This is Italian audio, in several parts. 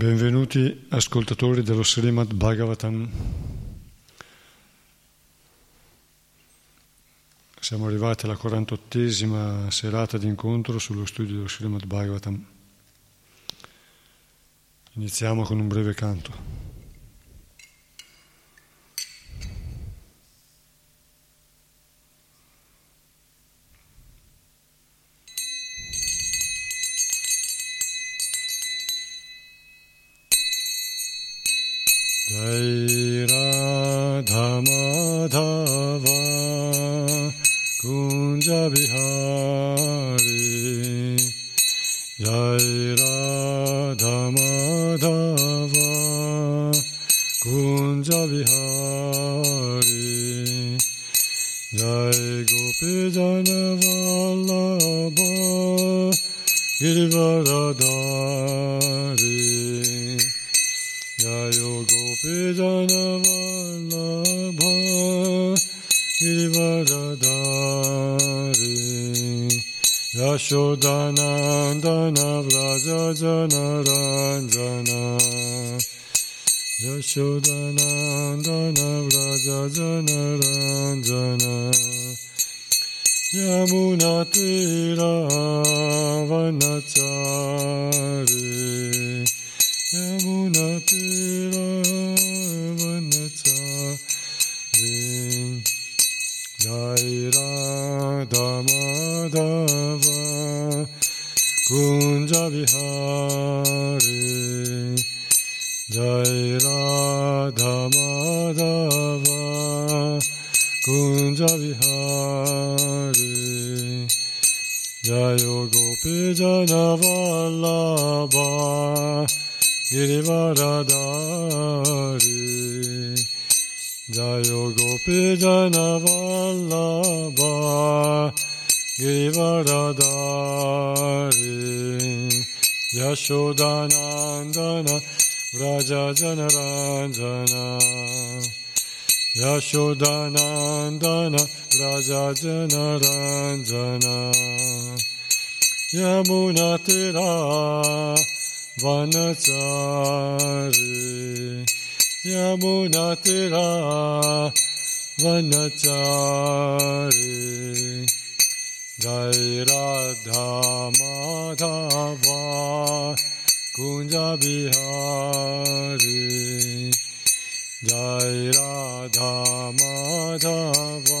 Benvenuti ascoltatori dello Srimad Bhagavatam. Siamo arrivati alla 48esima serata di incontro sullo studio dello Srimad Bhagavatam. Iniziamo con un breve canto. Raja Janaranjana Yamunatira Vanachari Yamunatira Vanachari Jai Radha Madhava Kunja Bihari Jai Radha Madhava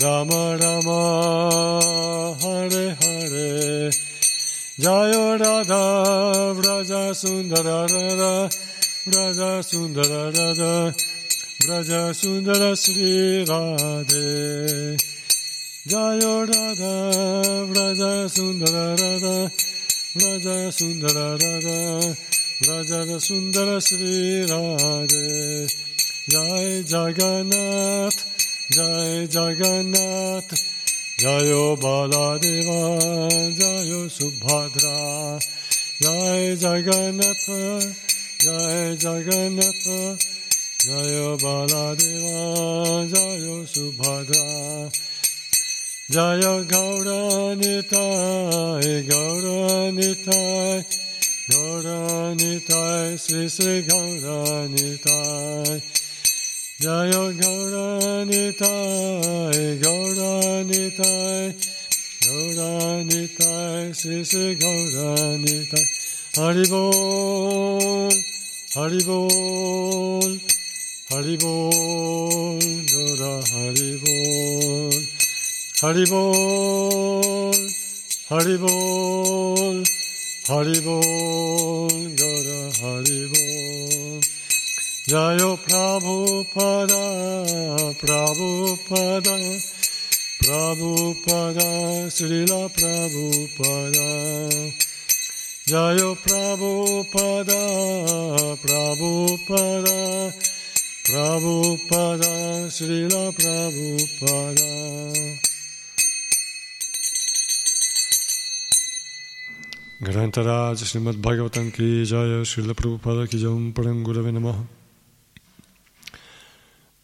Rama Rama, Hare Hare, Jaya Radha Radha Vraja Sundara Radha Vraja Sundara Radha Vraja Sundara Sri Radhe. Jayo Radha Vraja Sundara Radha Vraja Sundara Radha Vraja Sundara Sri Radhe. Jai Jagannath Jai Jagannath Jayo Baladeva Jayo Subhadra Jai Jagannath Jai Jagannath Jayo Baladeva Jayo Subhadra Jaya Gaura Nitai Gaura Nitai Gaura Nitai Sri Sri Gaura Jaya Gauranitai, Gauranitai, Gauranitai, Sisi Gauranitai, Haribol, Haribol, Haribol, Gaura Haribol, Haribol, Haribol, Haribol, Jayo Prabhupada, Prabhupada, Prabhupada, Srila Prabhupada. Jayo Prabhupada, Prabhupada, Prabhupada, Srila Prabhupada. Grantaraj Srimad Bhagavatam ki jaya Srila Prabhupada ki jam param gurave namaha.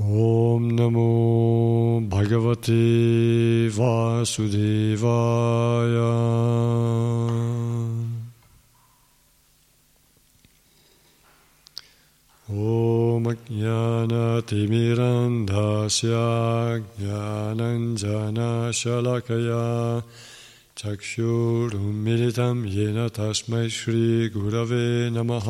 ॐ नमो भगवते वासुदेवाय ॐ ज्ञानतिमिरन्धस्य ज्ञानञ्जनशलकया चक्षुरुन्मिलितं येन तस्मै श्रीगुरवे नमः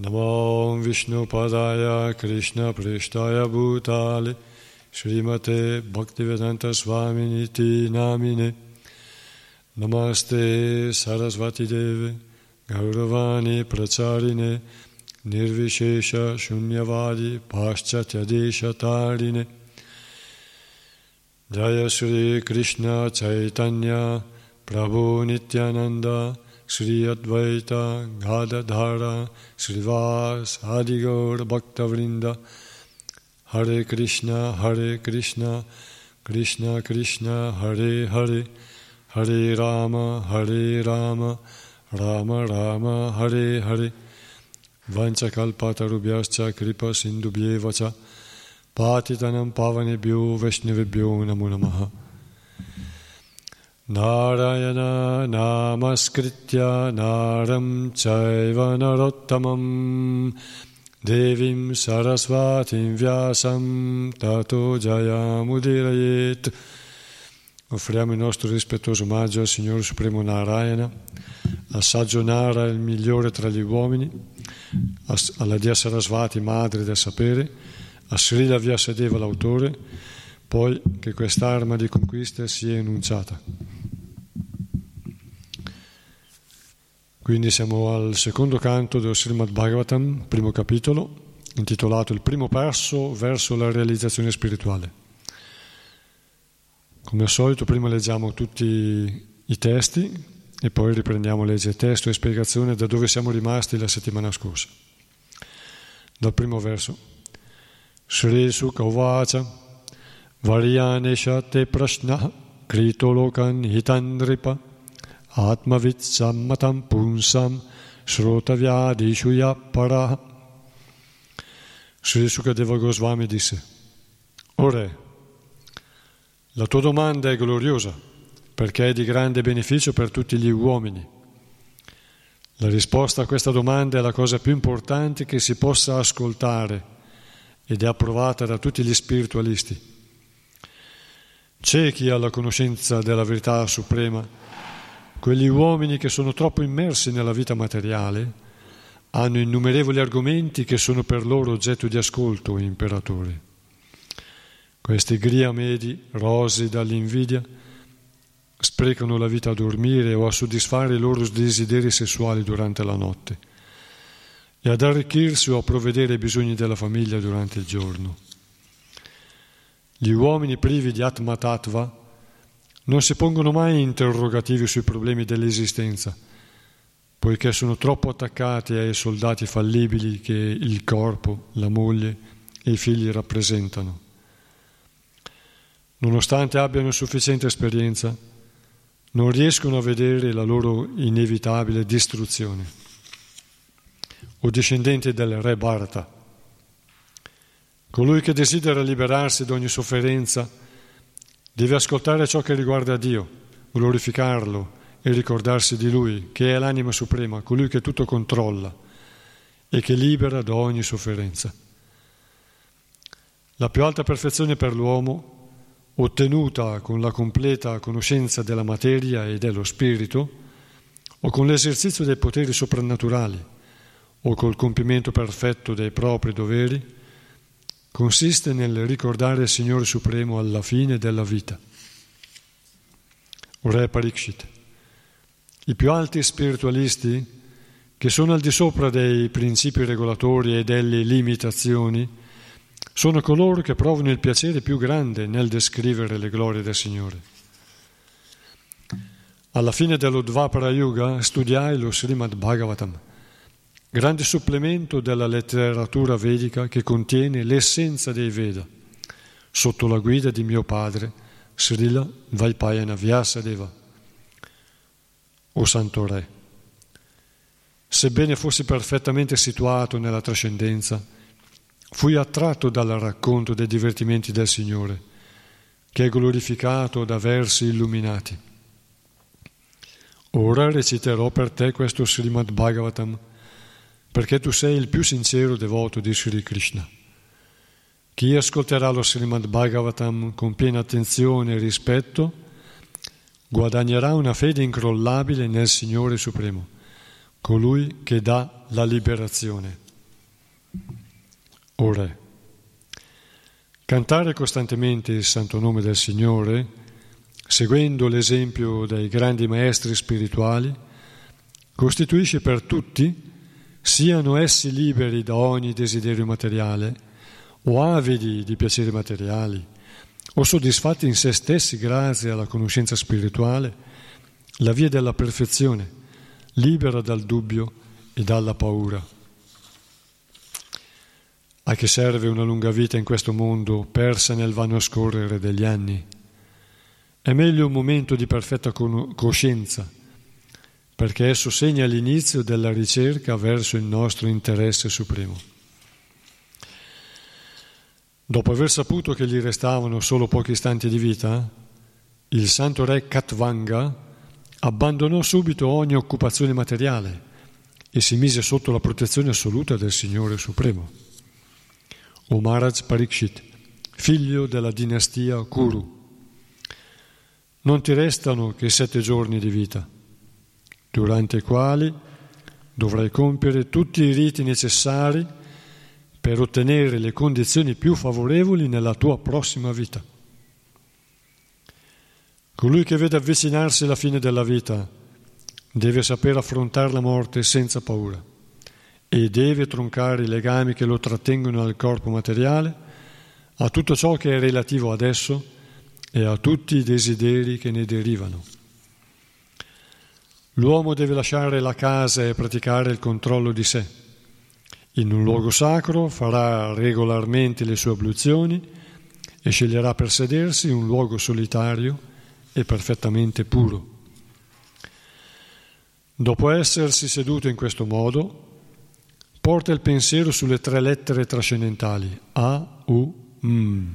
Namo Vishnupadaya Krishna Prishtaya Bhutale Srimate Bhaktivedanta Swaminiti Namine Namaste Sarasvati Deve Gauravani Pracharine Nirvishesha Shunyavadi Paschatya Deshatarine Jaya Sri Krishna Chaitanya Prabhu Nityananda Advaita Gadadhara Srivas Adigaur Bhaktavrinda Hare Krishna Hare Krishna Krishna Krishna Hare Hare. Hare Rama Hare Rama Rama Rama Hare Hare. Vanchakalpatarubhyascha Kripa Sindubhyevacha Patitanam Pavanebhyo Vaishnavibhyo Namo Namaha Narayana Namaskritya Naram Chaiva Narottamam Devim Sarasvatim Vyasam Tato Jayamudirayet Offriamo il nostro rispettoso omaggio al Signore Supremo Narayana, al saggio Nara, il migliore tra gli uomini, alla Dia Sarasvati, madre del sapere, a Srila Vyasadeva, l'autore, poi che quest'arma di conquista sia enunciata. Quindi siamo al secondo canto del Srimad Bhagavatam, primo capitolo, intitolato Il primo passo verso la realizzazione spirituale. Come al solito prima leggiamo tutti i testi e poi riprendiamo a leggere testo e spiegazione da dove siamo rimasti la settimana scorsa. Dal primo verso. Sri Sukha Uvacha Varyane Shate Prashna Krito Lokan Hitandripa Atmavit sammatam punsam shrotavyadishu yapara. Sri Sukadeva Goswami disse, O Re, la tua domanda è gloriosa perché è di grande beneficio per tutti gli uomini. La risposta a questa domanda è la cosa più importante che si possa ascoltare ed è approvata da tutti gli spiritualisti. C'è chi ha la conoscenza della verità suprema, quegli uomini che sono troppo immersi nella vita materiale hanno innumerevoli argomenti che sono per loro oggetto di ascolto, imperatore. Questi gria medi, rosi dall'invidia, sprecano la vita a dormire o a soddisfare i loro desideri sessuali durante la notte e ad arricchirsi o a provvedere ai bisogni della famiglia durante il giorno. Gli uomini privi di Atma Tattva non si pongono mai interrogativi sui problemi dell'esistenza, poiché sono troppo attaccati ai soldati fallibili che il corpo, la moglie e i figli rappresentano. Nonostante abbiano sufficiente esperienza, non riescono a vedere la loro inevitabile distruzione. O discendenti del re Bharata, colui che desidera liberarsi da ogni sofferenza deve ascoltare ciò che riguarda Dio, glorificarlo e ricordarsi di Lui, che è l'anima suprema, colui che tutto controlla e che libera da ogni sofferenza. La più alta perfezione per l'uomo ottenuta con la completa conoscenza della materia e dello spirito, o con l'esercizio dei poteri soprannaturali, o col compimento perfetto dei propri doveri, consiste nel ricordare il Signore Supremo alla fine della vita. O Re Parikshit, i più alti spiritualisti, che sono al di sopra dei principi regolatori e delle limitazioni, sono coloro che provano il piacere più grande nel descrivere le glorie del Signore. Alla fine dello Dvapara Yuga studiai lo Srimad Bhagavatam, grande supplemento della letteratura vedica che contiene l'essenza dei Veda, sotto la guida di mio padre, Srila Vaipayana Vyasadeva, o Santo Re. Sebbene fossi perfettamente situato nella trascendenza, Fui attratto dal racconto dei divertimenti del Signore, che è glorificato da versi illuminati. Ora reciterò per te questo Srimad Bhagavatam, perché tu sei il più sincero devoto di Sri Krishna. Chi ascolterà lo Srimad Bhagavatam con piena attenzione e rispetto guadagnerà una fede incrollabile nel Signore Supremo, colui che dà la liberazione. Ora, cantare costantemente il santo nome del Signore, seguendo l'esempio dei grandi maestri spirituali, costituisce per tutti, siano essi liberi da ogni desiderio materiale o avidi di piaceri materiali o soddisfatti in se stessi grazie alla conoscenza spirituale, la via della perfezione, libera dal dubbio e dalla paura. A che serve una lunga vita in questo mondo persa nel vano scorrere degli anni? È meglio un momento di perfetta coscienza, perché esso segna l'inizio della ricerca verso il nostro interesse supremo. Dopo aver saputo che gli restavano solo pochi istanti di vita, il santo re Katvanga abbandonò subito ogni occupazione materiale e si mise sotto la protezione assoluta del Signore Supremo o Maharaj Parikshit, figlio della dinastia Kuru. Non ti restano che sette giorni di vita, durante i quali dovrai compiere tutti i riti necessari per ottenere le condizioni più favorevoli nella tua prossima vita. Colui che vede avvicinarsi la fine della vita deve saper affrontare la morte senza paura e deve troncare i legami che lo trattengono al corpo materiale, a tutto ciò che è relativo ad esso e a tutti i desideri che ne derivano. L'uomo deve lasciare la casa e praticare il controllo di sé. In un luogo sacro farà regolarmente le sue abluzioni e sceglierà per sedersi un luogo solitario e perfettamente puro. Dopo essersi seduto in questo modo, porta il pensiero sulle tre lettere trascendentali A, U, M.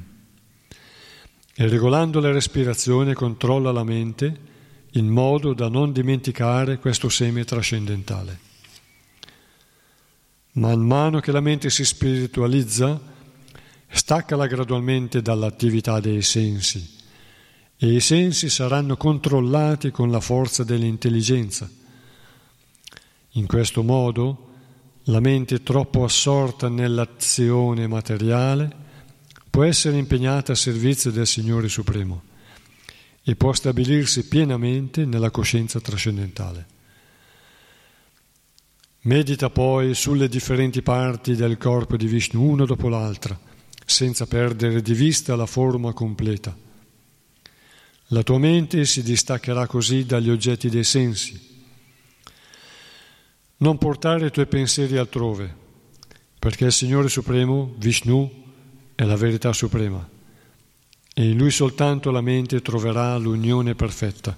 E regolando la respirazione controlla la mente in modo da non dimenticare questo seme trascendentale. Man mano che la mente si spiritualizza, staccala gradualmente dall'attività dei sensi e i sensi saranno controllati con la forza dell'intelligenza. In questo modo la mente troppo assorta nell'azione materiale può essere impegnata a servizio del Signore Supremo e può stabilirsi pienamente nella coscienza trascendentale. Medita poi sulle differenti parti del corpo di Vishnu una dopo l'altra, senza perdere di vista la forma completa. La tua mente si distaccherà così dagli oggetti dei sensi. Non portare i tuoi pensieri altrove, perché il Signore Supremo, Vishnu, è la verità suprema e in Lui soltanto la mente troverà l'unione perfetta.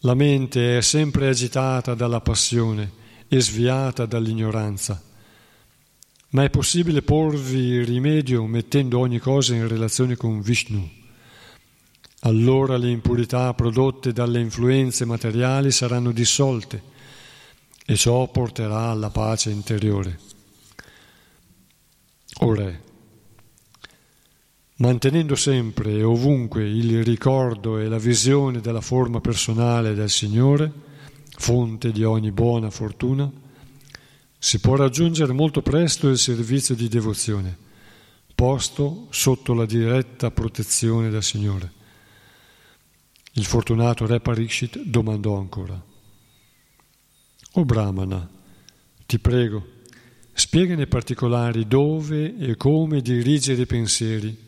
La mente è sempre agitata dalla passione e sviata dall'ignoranza, ma è possibile porvi rimedio mettendo ogni cosa in relazione con Vishnu. Allora le impurità prodotte dalle influenze materiali saranno dissolte e ciò porterà alla pace interiore. O Re, mantenendo sempre e ovunque il ricordo e la visione della forma personale del Signore, fonte di ogni buona fortuna, si può raggiungere molto presto il servizio di devozione, posto sotto la diretta protezione del Signore. Il fortunato re Parikshit domandò ancora, O Brahmana, ti prego, spiega nei particolari dove e come dirigere i pensieri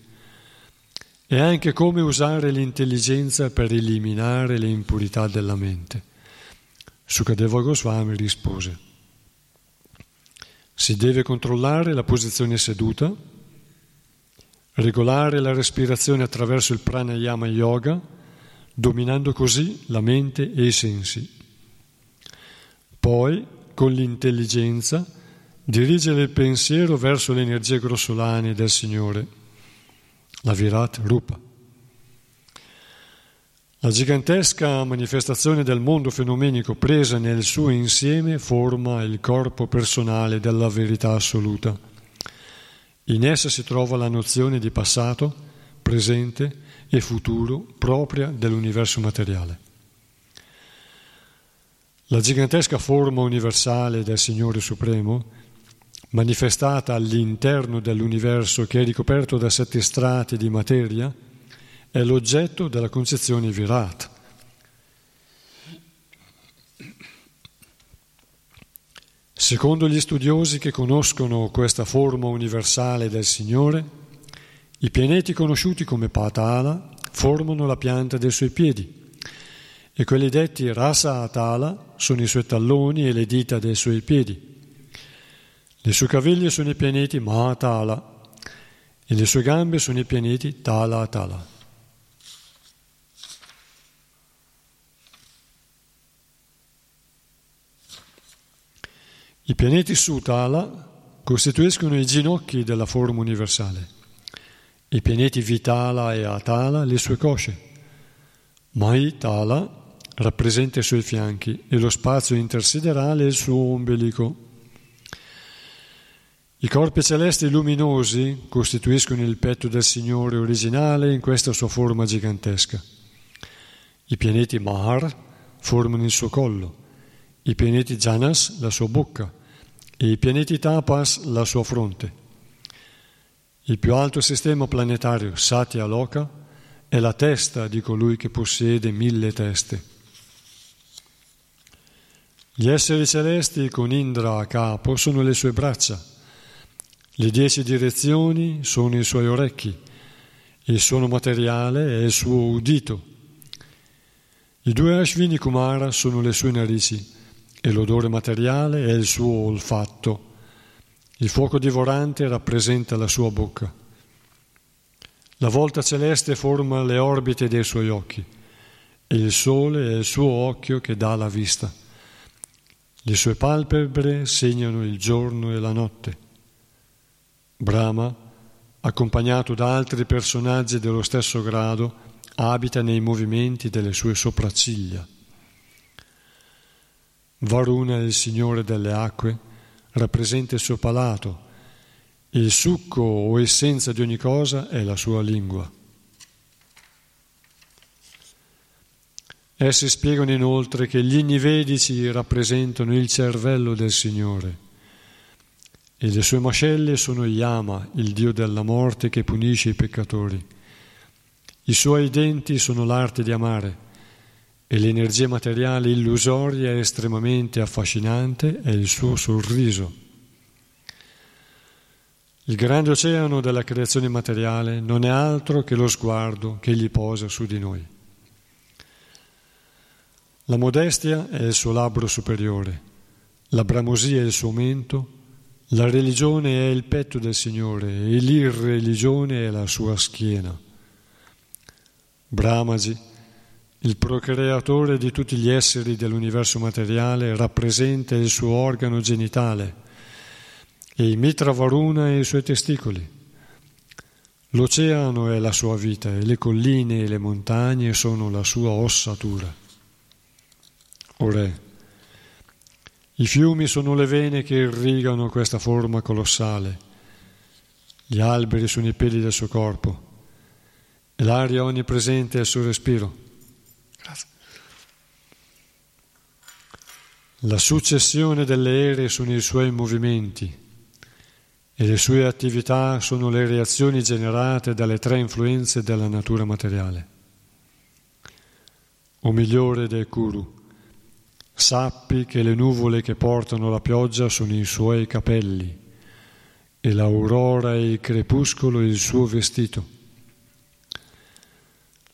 e anche come usare l'intelligenza per eliminare le impurità della mente. Sukadeva Goswami rispose, si deve controllare la posizione seduta, regolare la respirazione attraverso il pranayama yoga, dominando così la mente e i sensi. Poi, con l'intelligenza, dirigere il pensiero verso le energie grossolane del Signore la Virat Rupa. La gigantesca manifestazione del mondo fenomenico presa nel suo insieme forma il corpo personale della verità assoluta. In essa si trova la nozione di passato, presente e futuro propria dell'universo materiale. La gigantesca forma universale del Signore Supremo manifestata all'interno dell'universo che è ricoperto da sette strati di materia, è l'oggetto della concezione Virat. Secondo gli studiosi che conoscono questa forma universale del Signore, i pianeti conosciuti come Patala formano la pianta dei suoi piedi e quelli detti Rasa Atala sono i suoi talloni e le dita dei suoi piedi. Le sue caviglie sono i pianeti Mahatala e le sue gambe sono i pianeti Tala Tala. I pianeti Sutala costituiscono i ginocchi della forma universale, i pianeti Vitala e Atala le sue cosce. Maitala rappresenta i suoi fianchi e lo spazio intersiderale il suo ombelico. I corpi celesti luminosi costituiscono il petto del Signore originale in questa sua forma gigantesca. I pianeti Mahar formano il suo collo, i pianeti Janas la sua bocca e i pianeti Tapas la sua fronte. Il più alto sistema planetario, Satya Loka, è la testa di colui che possiede mille teste. Gli esseri celesti con Indra a capo sono le sue braccia le dieci direzioni sono i suoi orecchi, il suono materiale è il suo udito. I due Ashvini Kumara sono le sue narici e l'odore materiale è il suo olfatto. Il fuoco divorante rappresenta la sua bocca. La volta celeste forma le orbite dei suoi occhi e il sole è il suo occhio che dà la vista. Le sue palpebre segnano il giorno e la notte. Brahma, accompagnato da altri personaggi dello stesso grado, abita nei movimenti delle sue sopracciglia. Varuna il signore delle acque, rappresenta il suo palato, il succo o essenza di ogni cosa è la sua lingua. Essi spiegano inoltre che gli inni vedici rappresentano il cervello del Signore e le sue mascelle sono Yama, il dio della morte che punisce i peccatori. I suoi denti sono l'arte di amare e l'energia materiale illusoria e estremamente affascinante è il suo sorriso. Il grande oceano della creazione materiale non è altro che lo sguardo che gli posa su di noi. La modestia è il suo labbro superiore, la bramosia è il suo mento, la religione è il petto del Signore e l'irreligione è la sua schiena. Brahmaji, il procreatore di tutti gli esseri dell'universo materiale, rappresenta il suo organo genitale e Mitra Varuna e i suoi testicoli. L'oceano è la sua vita e le colline e le montagne sono la sua ossatura. O Re, i fiumi sono le vene che irrigano questa forma colossale. Gli alberi sono i peli del suo corpo e l'aria onnipresente è il suo respiro. Grazie. La successione delle ere sono i suoi movimenti e le sue attività sono le reazioni generate dalle tre influenze della natura materiale. O migliore del Kuru, Sappi che le nuvole che portano la pioggia sono i suoi capelli e l'aurora e il crepuscolo il suo vestito.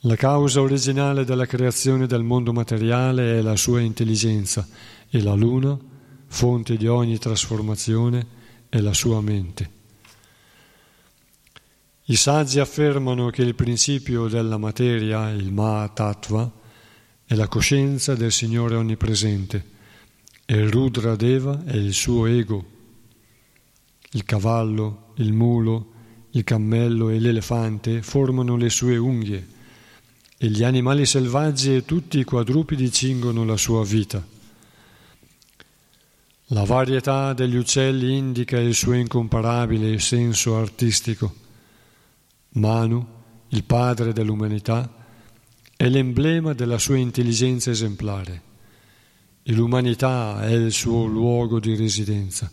La causa originale della creazione del mondo materiale è la sua intelligenza e la luna, fonte di ogni trasformazione, è la sua mente. I saggi affermano che il principio della materia, il Ma-Tattva, è la coscienza del Signore onnipresente e Rudra Deva è il suo ego. Il cavallo, il mulo, il cammello e l'elefante formano le sue unghie e gli animali selvaggi e tutti i quadrupedi cingono la sua vita. La varietà degli uccelli indica il suo incomparabile senso artistico. Manu, il padre dell'umanità, è l'emblema della sua intelligenza esemplare e l'umanità è il suo luogo di residenza.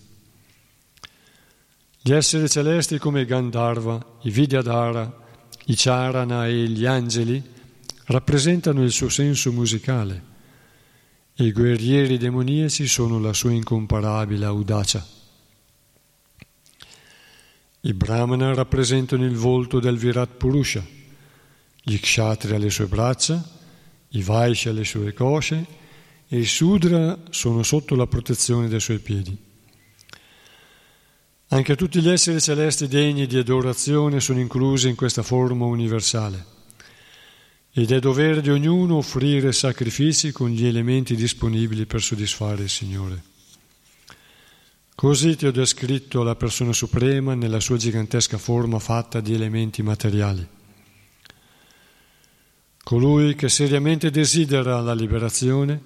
Gli esseri celesti come Gandharva, i Vidyadhara, i Charana e gli angeli rappresentano il suo senso musicale e i guerrieri demoniaci sono la sua incomparabile audacia. I Brahmana rappresentano il volto del Virat Purusha, gli kshatri alle sue braccia, i vaishya alle sue cosce e i sudra sono sotto la protezione dei suoi piedi. Anche tutti gli esseri celesti degni di adorazione sono inclusi in questa forma universale ed è dovere di ognuno offrire sacrifici con gli elementi disponibili per soddisfare il Signore. Così ti ho descritto la persona suprema nella sua gigantesca forma fatta di elementi materiali. Colui che seriamente desidera la liberazione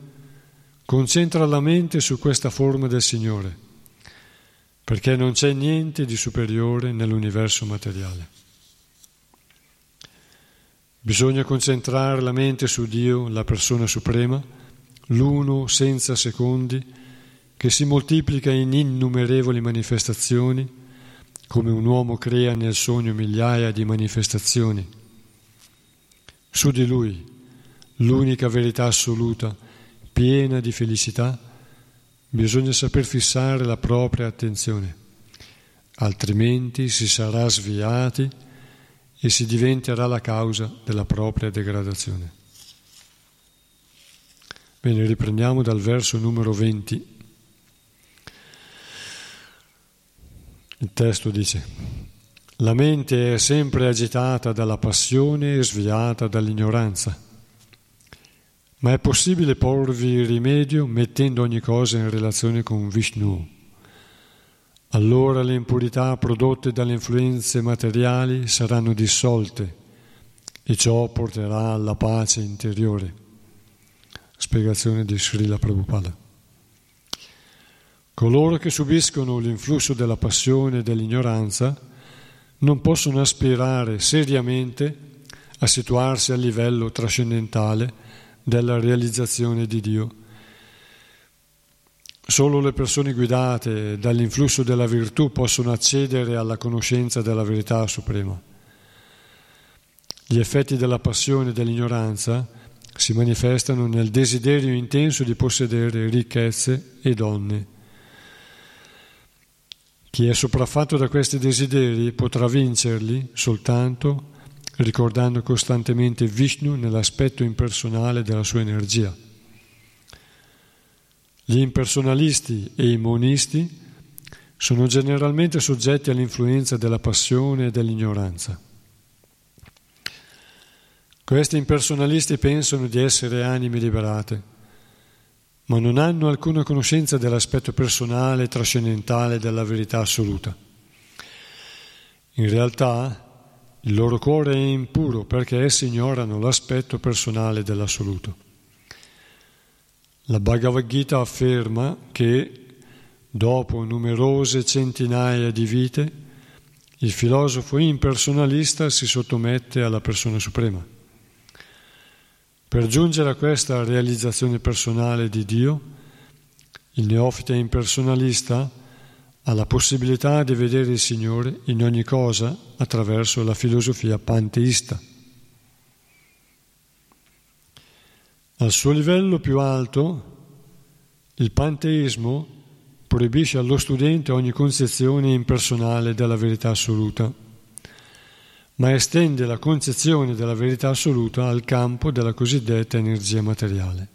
concentra la mente su questa forma del Signore, perché non c'è niente di superiore nell'universo materiale. Bisogna concentrare la mente su Dio, la persona suprema, l'uno senza secondi, che si moltiplica in innumerevoli manifestazioni, come un uomo crea nel sogno migliaia di manifestazioni su di lui, l'unica verità assoluta, piena di felicità, bisogna saper fissare la propria attenzione, altrimenti si sarà sviati e si diventerà la causa della propria degradazione. Bene, riprendiamo dal verso numero 20. Il testo dice, la mente è sempre agitata dalla passione e sviata dall'ignoranza. Ma è possibile porvi rimedio mettendo ogni cosa in relazione con Vishnu. Allora le impurità prodotte dalle influenze materiali saranno dissolte e ciò porterà alla pace interiore. Spiegazione di Srila Prabhupada. Coloro che subiscono l'influsso della passione e dell'ignoranza non possono aspirare seriamente a situarsi a livello trascendentale della realizzazione di Dio. Solo le persone guidate dall'influsso della virtù possono accedere alla conoscenza della verità suprema. Gli effetti della passione e dell'ignoranza si manifestano nel desiderio intenso di possedere ricchezze e donne chi è sopraffatto da questi desideri potrà vincerli soltanto ricordando costantemente Vishnu nell'aspetto impersonale della sua energia. Gli impersonalisti e i monisti sono generalmente soggetti all'influenza della passione e dell'ignoranza. Questi impersonalisti pensano di essere anime liberate ma non hanno alcuna conoscenza dell'aspetto personale e trascendentale della verità assoluta. In realtà il loro cuore è impuro perché essi ignorano l'aspetto personale dell'assoluto. La Bhagavad Gita afferma che dopo numerose centinaia di vite il filosofo impersonalista si sottomette alla persona suprema. Per giungere a questa realizzazione personale di Dio, il neofita impersonalista ha la possibilità di vedere il Signore in ogni cosa attraverso la filosofia panteista. Al suo livello più alto, il panteismo proibisce allo studente ogni concezione impersonale della verità assoluta ma estende la concezione della verità assoluta al campo della cosiddetta energia materiale.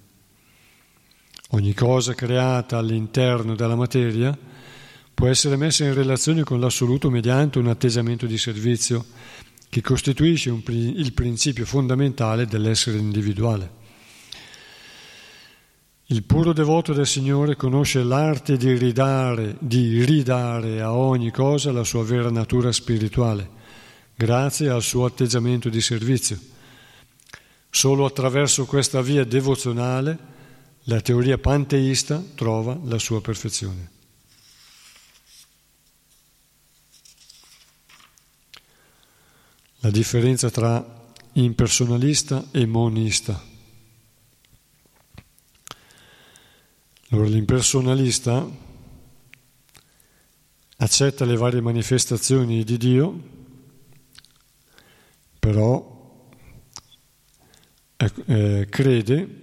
Ogni cosa creata all'interno della materia può essere messa in relazione con l'assoluto mediante un atteggiamento di servizio che costituisce un, il principio fondamentale dell'essere individuale. Il puro devoto del Signore conosce l'arte di ridare, di ridare a ogni cosa la sua vera natura spirituale grazie al suo atteggiamento di servizio. Solo attraverso questa via devozionale la teoria panteista trova la sua perfezione. La differenza tra impersonalista e monista. Allora, l'impersonalista accetta le varie manifestazioni di Dio però eh, crede,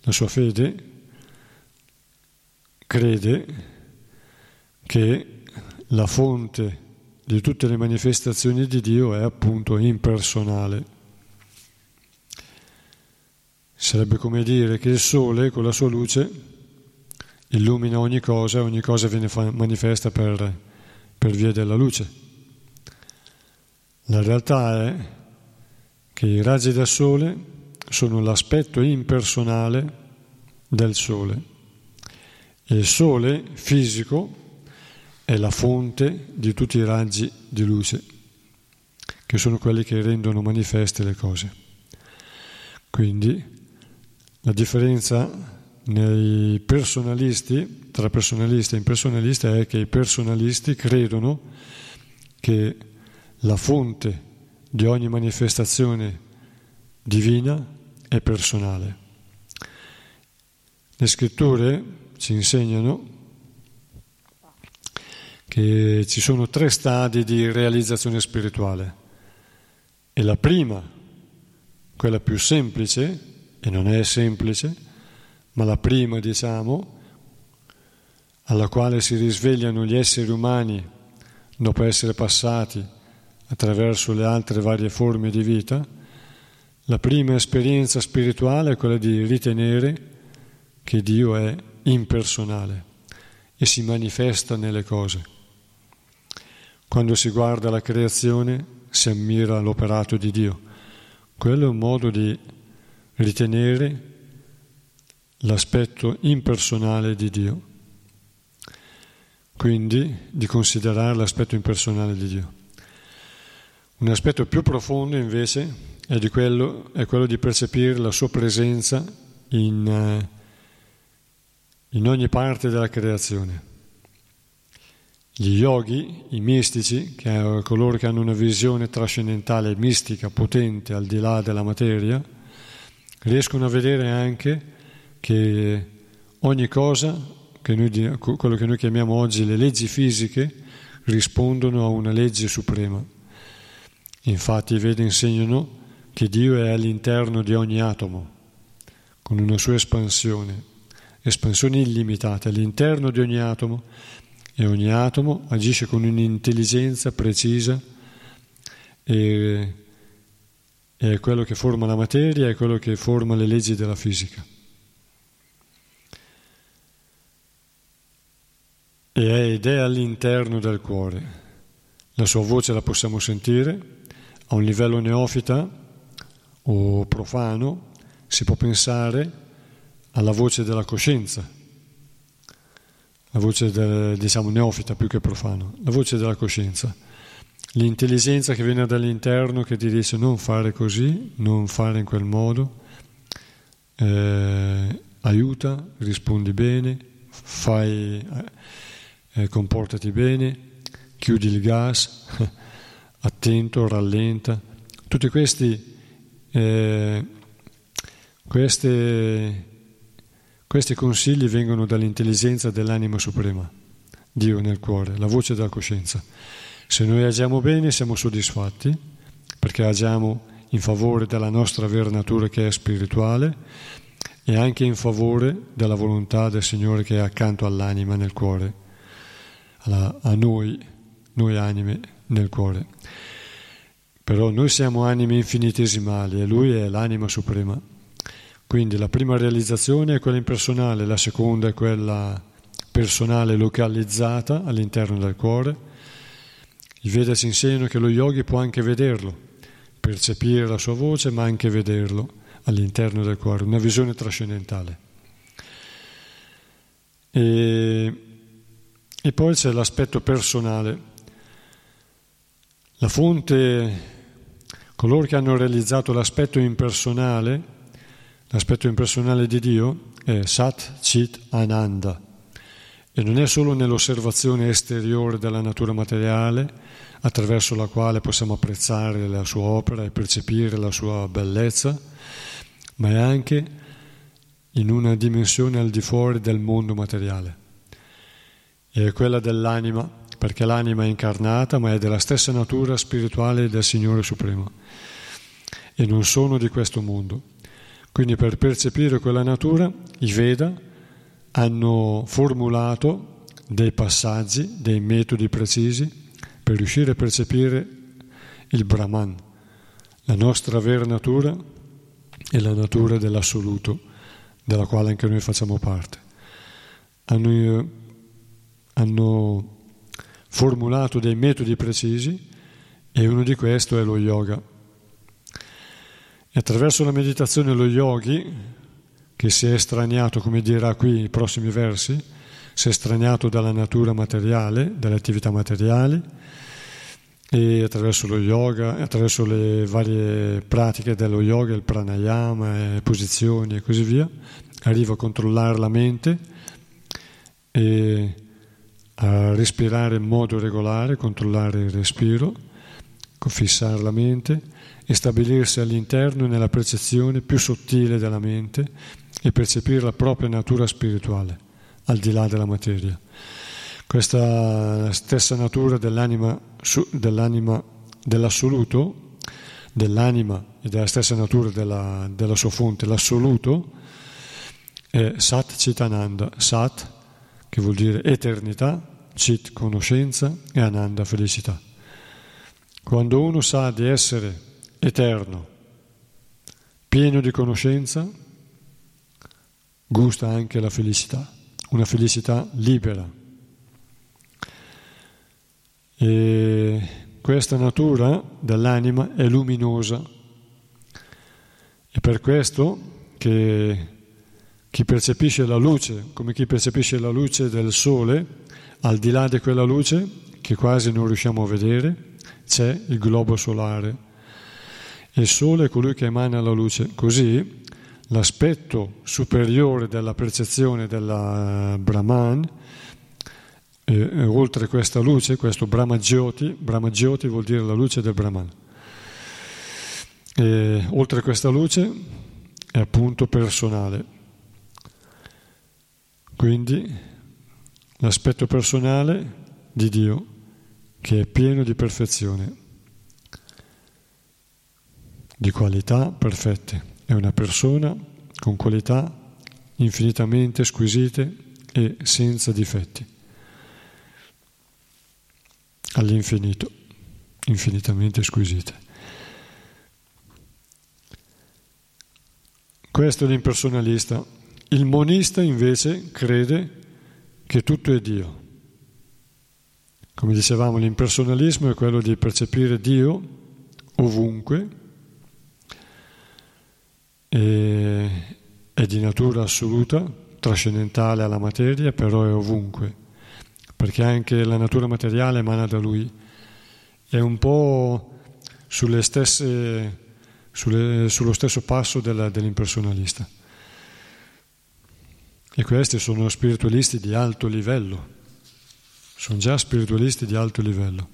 la sua fede crede che la fonte di tutte le manifestazioni di Dio è appunto impersonale. Sarebbe come dire che il sole con la sua luce illumina ogni cosa e ogni cosa viene manifesta per, per via della luce. La realtà è che i raggi del sole sono l'aspetto impersonale del sole il sole fisico è la fonte di tutti i raggi di luce, che sono quelli che rendono manifeste le cose. Quindi la differenza nei personalisti, tra personalisti e impersonalisti, è che i personalisti credono che la fonte di ogni manifestazione divina è personale. Le scritture ci insegnano che ci sono tre stadi di realizzazione spirituale e la prima, quella più semplice, e non è semplice, ma la prima diciamo, alla quale si risvegliano gli esseri umani dopo essere passati attraverso le altre varie forme di vita, la prima esperienza spirituale è quella di ritenere che Dio è impersonale e si manifesta nelle cose. Quando si guarda la creazione si ammira l'operato di Dio. Quello è un modo di ritenere l'aspetto impersonale di Dio, quindi di considerare l'aspetto impersonale di Dio. Un aspetto più profondo invece è, quello, è quello di percepire la sua presenza in, eh, in ogni parte della creazione. Gli yogi, i mistici, che coloro che hanno una visione trascendentale mistica potente al di là della materia, riescono a vedere anche che ogni cosa, che noi, quello che noi chiamiamo oggi le leggi fisiche, rispondono a una legge suprema. Infatti i Veda insegnano che Dio è all'interno di ogni atomo, con una sua espansione, espansione illimitata all'interno di ogni atomo e ogni atomo agisce con un'intelligenza precisa e è quello che forma la materia, è quello che forma le leggi della fisica. ed è all'interno del cuore. La sua voce la possiamo sentire a un livello neofita o profano, si può pensare alla voce della coscienza, la voce del, diciamo neofita più che profano, la voce della coscienza, l'intelligenza che viene dall'interno che ti dice non fare così, non fare in quel modo, eh, aiuta, rispondi bene, fai, eh, comportati bene, chiudi il gas, attento, rallenta. Tutti questi, eh, queste, questi consigli vengono dall'intelligenza dell'anima suprema, Dio nel cuore, la voce della coscienza. Se noi agiamo bene siamo soddisfatti perché agiamo in favore della nostra vera natura che è spirituale e anche in favore della volontà del Signore che è accanto all'anima nel cuore, alla, a noi, noi anime nel cuore. Però noi siamo anime infinitesimali e Lui è l'anima suprema. Quindi la prima realizzazione è quella impersonale, la seconda è quella personale localizzata all'interno del cuore. I Veda ci insegnano che lo yogi può anche vederlo, percepire la sua voce, ma anche vederlo all'interno del cuore, una visione trascendentale. E, e poi c'è l'aspetto personale. La fonte, coloro che hanno realizzato l'aspetto impersonale, l'aspetto impersonale di Dio è Sat Chit Ananda e non è solo nell'osservazione esteriore della natura materiale attraverso la quale possiamo apprezzare la sua opera e percepire la sua bellezza, ma è anche in una dimensione al di fuori del mondo materiale. E è quella dell'anima perché l'anima è incarnata, ma è della stessa natura spirituale del Signore Supremo e non sono di questo mondo. Quindi per percepire quella natura i Veda hanno formulato dei passaggi, dei metodi precisi per riuscire a percepire il Brahman, la nostra vera natura e la natura dell'assoluto, della quale anche noi facciamo parte. Hanno, hanno formulato dei metodi precisi e uno di questi è lo yoga. E attraverso la meditazione lo yogi, che si è estraniato, come dirà qui i prossimi versi, si è estraniato dalla natura materiale, dalle attività materiali, e attraverso lo yoga, attraverso le varie pratiche dello yoga, il pranayama, posizioni e così via, arriva a controllare la mente e a respirare in modo regolare, controllare il respiro, fissare la mente e stabilirsi all'interno nella percezione più sottile della mente e percepire la propria natura spirituale, al di là della materia. Questa stessa natura dell'anima, dell'anima dell'assoluto, dell'anima e della stessa natura della, della sua fonte, l'assoluto, è Sat Chitananda, Sat che vuol dire eternità, Chit conoscenza e Ananda felicità. Quando uno sa di essere eterno, pieno di conoscenza, gusta anche la felicità, una felicità libera. E questa natura dell'anima è luminosa. E per questo che chi percepisce la luce, come chi percepisce la luce del sole, al di là di quella luce, che quasi non riusciamo a vedere, c'è il globo solare. Il Sole è colui che emana la luce. Così l'aspetto superiore della percezione della Brahman, e, oltre questa luce, questo Brahmajyoti, Brahmajyoti vuol dire la luce del Brahman. E, oltre questa luce è appunto personale. Quindi l'aspetto personale di Dio che è pieno di perfezione, di qualità perfette. È una persona con qualità infinitamente squisite e senza difetti. All'infinito, infinitamente squisite. Questo è l'impersonalista. Il monista invece crede che tutto è Dio. Come dicevamo, l'impersonalismo è quello di percepire Dio ovunque, è di natura assoluta, trascendentale alla materia, però è ovunque, perché anche la natura materiale emana da Lui. È un po' sulle stesse, sulle, sullo stesso passo della, dell'impersonalista. E questi sono spiritualisti di alto livello, sono già spiritualisti di alto livello.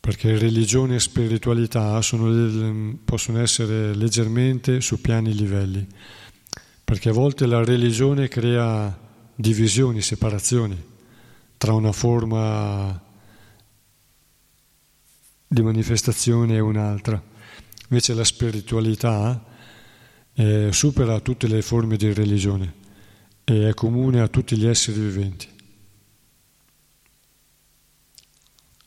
Perché religione e spiritualità sono, possono essere leggermente su piani livelli, perché a volte la religione crea divisioni, separazioni tra una forma di manifestazione e un'altra. Invece la spiritualità eh, supera tutte le forme di religione e è comune a tutti gli esseri viventi,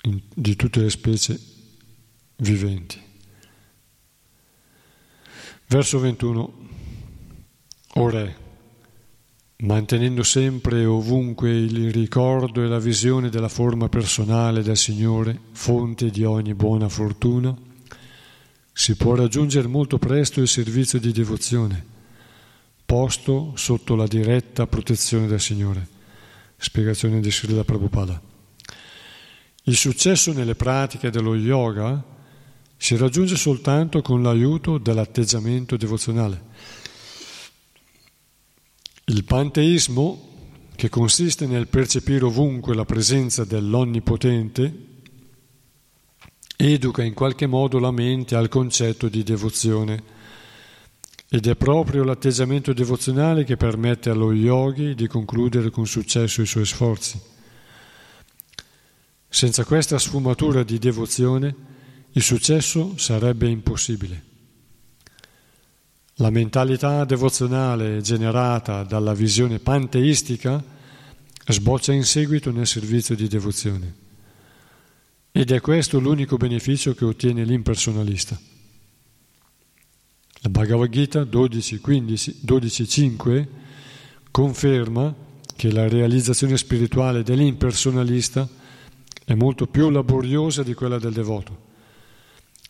in, di tutte le specie viventi. Verso 21. O Re, mantenendo sempre e ovunque il ricordo e la visione della forma personale del Signore, fonte di ogni buona fortuna, si può raggiungere molto presto il servizio di devozione, posto sotto la diretta protezione del Signore. Spiegazione di Srila Prabhupada. Il successo nelle pratiche dello yoga si raggiunge soltanto con l'aiuto dell'atteggiamento devozionale. Il panteismo, che consiste nel percepire ovunque la presenza dell'Onnipotente, educa in qualche modo la mente al concetto di devozione. Ed è proprio l'atteggiamento devozionale che permette allo yogi di concludere con successo i suoi sforzi. Senza questa sfumatura di devozione il successo sarebbe impossibile. La mentalità devozionale generata dalla visione panteistica sboccia in seguito nel servizio di devozione. Ed è questo l'unico beneficio che ottiene l'impersonalista. La Bhagavad Gita 12.5 conferma che la realizzazione spirituale dell'impersonalista è molto più laboriosa di quella del devoto,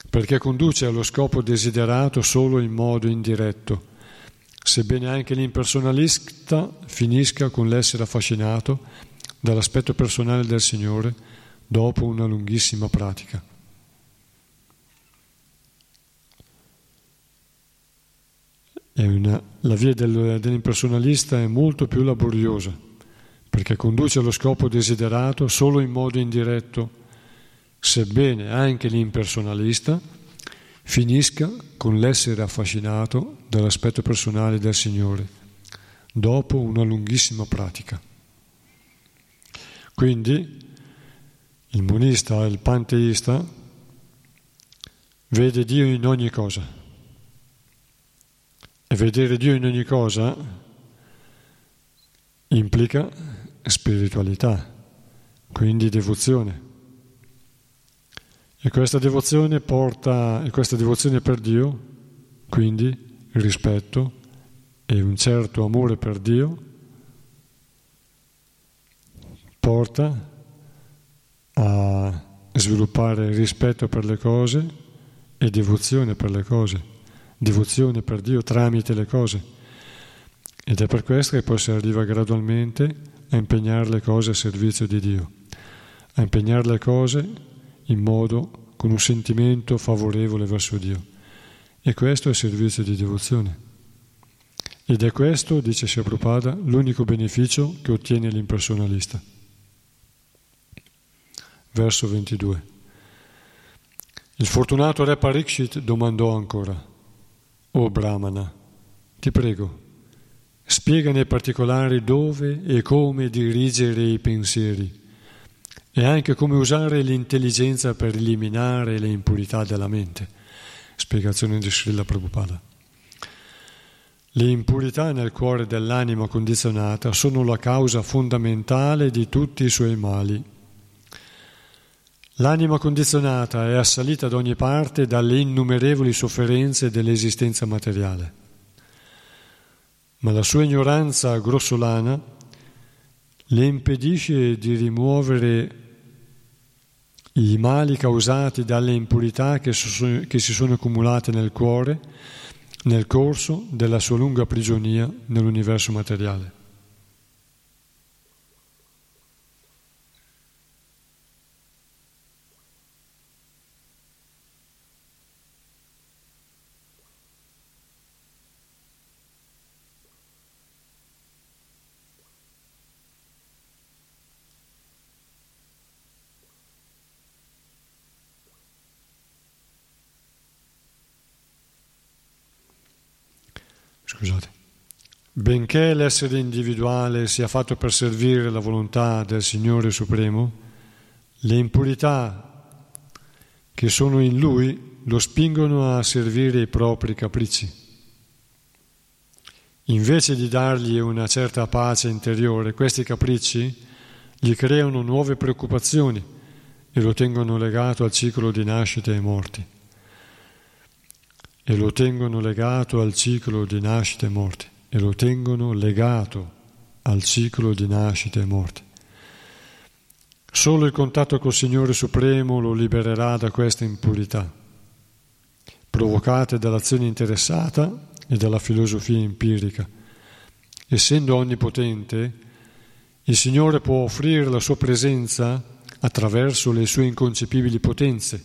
perché conduce allo scopo desiderato solo in modo indiretto, sebbene anche l'impersonalista finisca con l'essere affascinato dall'aspetto personale del Signore dopo una lunghissima pratica. Una, la via del, dell'impersonalista è molto più laboriosa perché conduce allo scopo desiderato solo in modo indiretto, sebbene anche l'impersonalista finisca con l'essere affascinato dall'aspetto personale del Signore dopo una lunghissima pratica. Quindi il monista, il panteista, vede Dio in ogni cosa. E vedere Dio in ogni cosa implica spiritualità, quindi devozione. E questa devozione porta, e questa devozione per Dio, quindi rispetto e un certo amore per Dio, porta a sviluppare rispetto per le cose e devozione per le cose, devozione per Dio tramite le cose. Ed è per questo che poi si arriva gradualmente a impegnare le cose a servizio di Dio, a impegnare le cose in modo con un sentimento favorevole verso Dio E questo è servizio di devozione. Ed è questo, dice Prabhupada, l'unico beneficio che ottiene l'impersonalista. Verso 22. Il fortunato re Parikshit domandò ancora, O Brahmana, ti prego, spiega nei particolari dove e come dirigere i pensieri e anche come usare l'intelligenza per eliminare le impurità della mente. Spiegazione di Srila Prabhupada. Le impurità nel cuore dell'anima condizionata sono la causa fondamentale di tutti i suoi mali. L'anima condizionata è assalita da ogni parte dalle innumerevoli sofferenze dell'esistenza materiale. Ma la sua ignoranza grossolana le impedisce di rimuovere i mali causati dalle impurità che, che si sono accumulate nel cuore nel corso della sua lunga prigionia nell'universo materiale. Scusate. Benché l'essere individuale sia fatto per servire la volontà del Signore Supremo, le impurità che sono in Lui lo spingono a servire i propri capricci. Invece di dargli una certa pace interiore, questi capricci gli creano nuove preoccupazioni e lo tengono legato al ciclo di nascite e morti e lo tengono legato al ciclo di nascite e morte, e lo tengono legato al ciclo di nascite e morte. Solo il contatto col Signore Supremo lo libererà da queste impurità, provocate dall'azione interessata e dalla filosofia empirica. Essendo onnipotente, il Signore può offrire la sua presenza attraverso le sue inconcepibili potenze.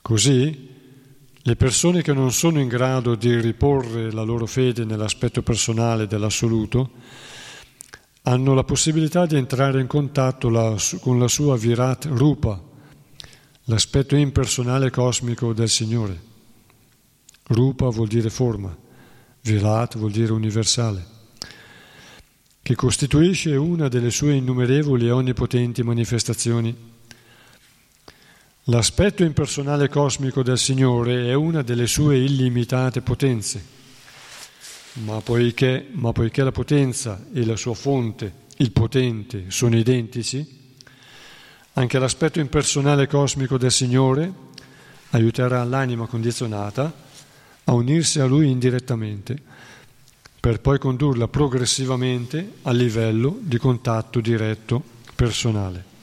Così, le persone che non sono in grado di riporre la loro fede nell'aspetto personale dell'assoluto hanno la possibilità di entrare in contatto la, con la sua Virat Rupa, l'aspetto impersonale cosmico del Signore. Rupa vuol dire forma, Virat vuol dire universale, che costituisce una delle sue innumerevoli e onnipotenti manifestazioni L'aspetto impersonale cosmico del Signore è una delle sue illimitate potenze, ma poiché, ma poiché la potenza e la sua fonte, il potente, sono identici, anche l'aspetto impersonale cosmico del Signore aiuterà l'anima condizionata a unirsi a Lui indirettamente, per poi condurla progressivamente a livello di contatto diretto personale.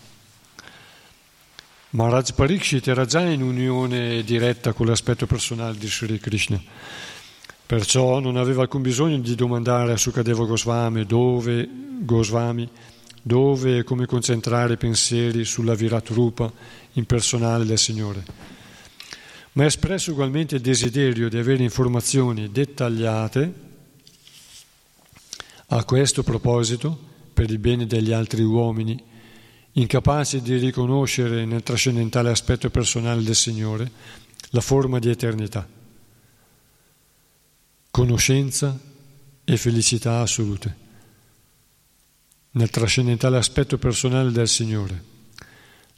Maharaj Parikshit era già in unione diretta con l'aspetto personale di Sri Krishna, perciò non aveva alcun bisogno di domandare a Sukadeva Goswami dove, Goswami, dove e come concentrare i pensieri sulla Virat Rupa impersonale del Signore, ma ha espresso ugualmente il desiderio di avere informazioni dettagliate a questo proposito per il bene degli altri uomini incapaci di riconoscere nel trascendentale aspetto personale del Signore la forma di eternità, conoscenza e felicità assolute. Nel trascendentale aspetto personale del Signore,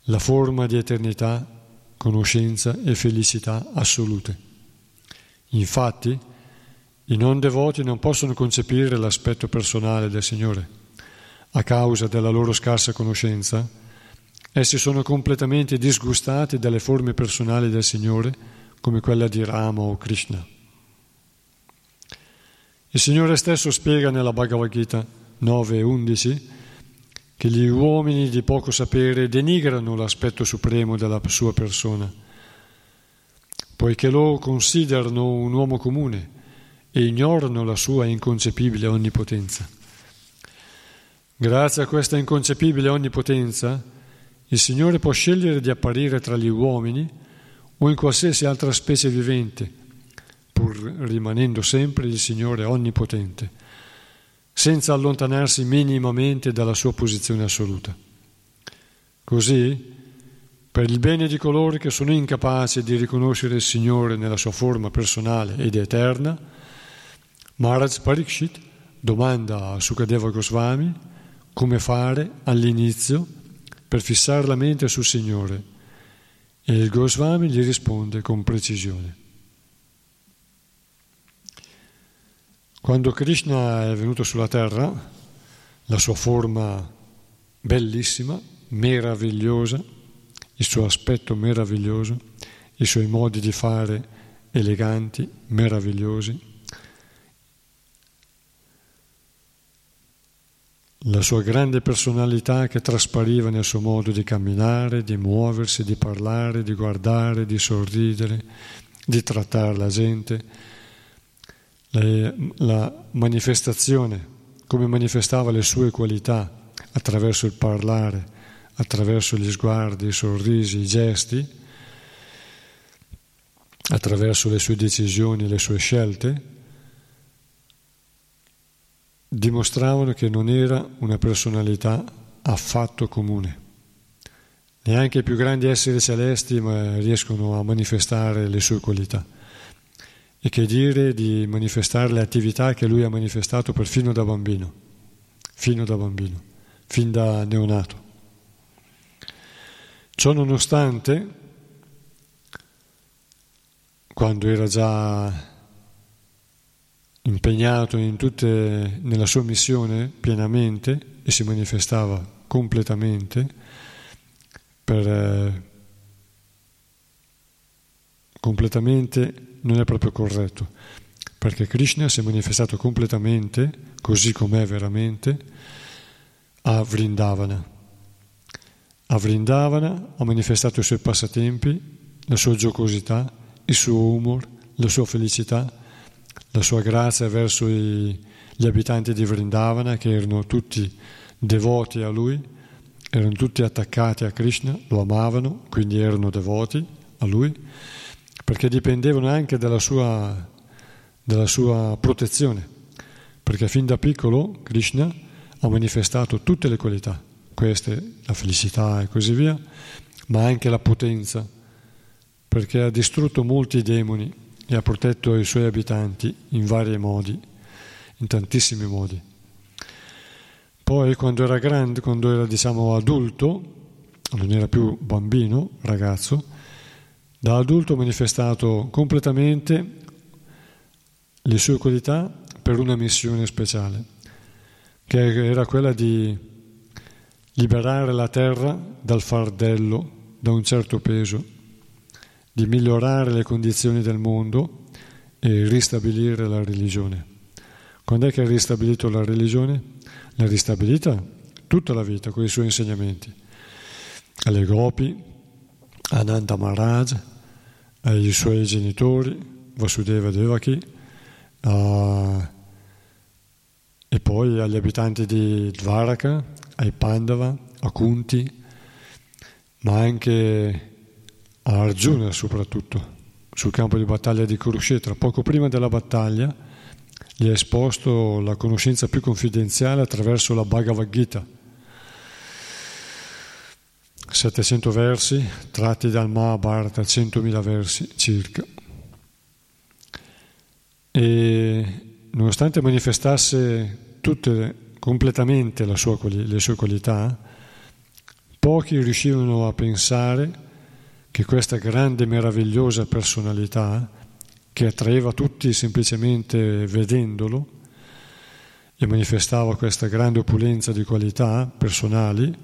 la forma di eternità, conoscenza e felicità assolute. Infatti, i non devoti non possono concepire l'aspetto personale del Signore a causa della loro scarsa conoscenza, essi sono completamente disgustati dalle forme personali del Signore, come quella di Rama o Krishna. Il Signore stesso spiega nella Bhagavad Gita 9 e 11 che gli uomini di poco sapere denigrano l'aspetto supremo della sua persona, poiché lo considerano un uomo comune e ignorano la sua inconcepibile onnipotenza. Grazie a questa inconcepibile onnipotenza, il Signore può scegliere di apparire tra gli uomini o in qualsiasi altra specie vivente pur rimanendo sempre il Signore onnipotente, senza allontanarsi minimamente dalla sua posizione assoluta. Così, per il bene di coloro che sono incapaci di riconoscere il Signore nella sua forma personale ed eterna, Maharaj Parikshit domanda a Sukadeva Goswami come fare all'inizio per fissare la mente sul Signore e il Goswami gli risponde con precisione. Quando Krishna è venuto sulla terra, la sua forma bellissima, meravigliosa, il suo aspetto meraviglioso, i suoi modi di fare eleganti, meravigliosi, la sua grande personalità che traspariva nel suo modo di camminare, di muoversi, di parlare, di guardare, di sorridere, di trattare la gente, la, la manifestazione, come manifestava le sue qualità attraverso il parlare, attraverso gli sguardi, i sorrisi, i gesti, attraverso le sue decisioni, le sue scelte, dimostravano che non era una personalità affatto comune. Neanche i più grandi esseri celesti riescono a manifestare le sue qualità. E che dire di manifestare le attività che lui ha manifestato perfino da bambino, fino da bambino, fin da neonato. Ciò nonostante, quando era già impegnato tutte, nella sua missione pienamente e si manifestava completamente per, eh, completamente non è proprio corretto perché Krishna si è manifestato completamente così com'è veramente a Vrindavana. A Vrindavana ha manifestato i suoi passatempi la sua giocosità il suo humor la sua felicità la sua grazia verso i, gli abitanti di Vrindavana che erano tutti devoti a lui, erano tutti attaccati a Krishna, lo amavano, quindi erano devoti a lui, perché dipendevano anche dalla sua, dalla sua protezione, perché fin da piccolo Krishna ha manifestato tutte le qualità, queste, la felicità e così via, ma anche la potenza, perché ha distrutto molti demoni e ha protetto i suoi abitanti in vari modi, in tantissimi modi. Poi quando era grande, quando era diciamo adulto, non era più bambino, ragazzo, da adulto ha manifestato completamente le sue qualità per una missione speciale, che era quella di liberare la terra dal fardello, da un certo peso di migliorare le condizioni del mondo e ristabilire la religione. Quando è che ha ristabilito la religione? L'ha ristabilita tutta la vita con i suoi insegnamenti. Alle Gopi, a Nanda Maharaj, ai suoi genitori, Vasudeva Devaki, a... e poi agli abitanti di Dvaraka, ai Pandava, a Kunti, ma anche a Arjuna soprattutto, sul campo di battaglia di Kurukshetra. Poco prima della battaglia gli ha esposto la conoscenza più confidenziale attraverso la Bhagavad Gita. 700 versi tratti dal Mahabharata, 100.000 versi circa. E nonostante manifestasse tutte completamente sua, le sue qualità, pochi riuscivano a pensare che questa grande meravigliosa personalità, che attraeva tutti semplicemente vedendolo e manifestava questa grande opulenza di qualità personali,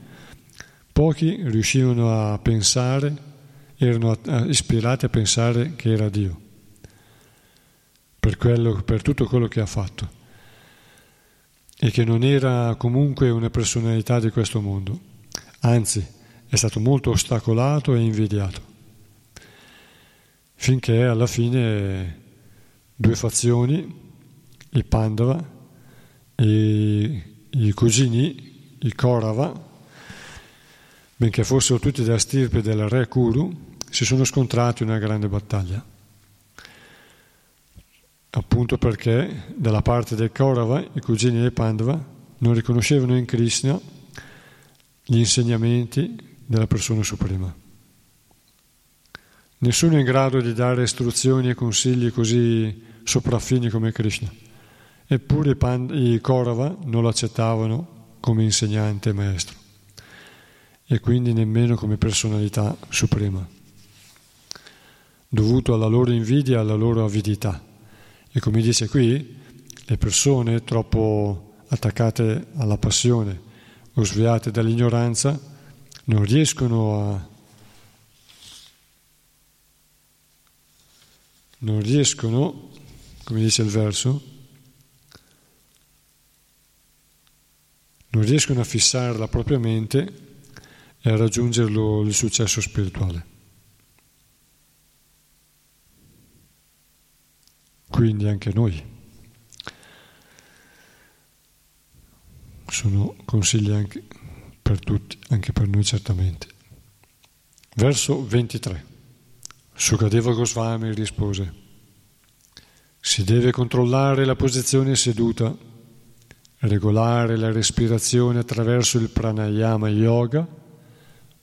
pochi riuscivano a pensare, erano ispirati a pensare che era Dio, per, quello, per tutto quello che ha fatto, e che non era comunque una personalità di questo mondo, anzi, è stato molto ostacolato e invidiato, finché alla fine due fazioni, i Pandava e i cugini, i Korava, benché fossero tutti della stirpe del re Kuru, si sono scontrati in una grande battaglia. appunto perché dalla parte del Kaurava i cugini dei Pandava non riconoscevano in Krishna gli insegnamenti della persona suprema. Nessuno è in grado di dare istruzioni e consigli così sopraffini come Krishna. Eppure i, Kaurava non lo accettavano come insegnante e maestro e quindi nemmeno come personalità suprema, dovuto alla loro invidia e alla loro avidità. E come dice qui, le persone troppo attaccate alla passione o sviate dall'ignoranza non riescono a non riescono, come dice il verso, non riescono a fissare la propria mente e a raggiungerlo il successo spirituale. Quindi anche noi. Sono consigli anche per tutti, anche per noi certamente. Verso 23. Sukadeva Goswami rispose, si deve controllare la posizione seduta, regolare la respirazione attraverso il pranayama yoga,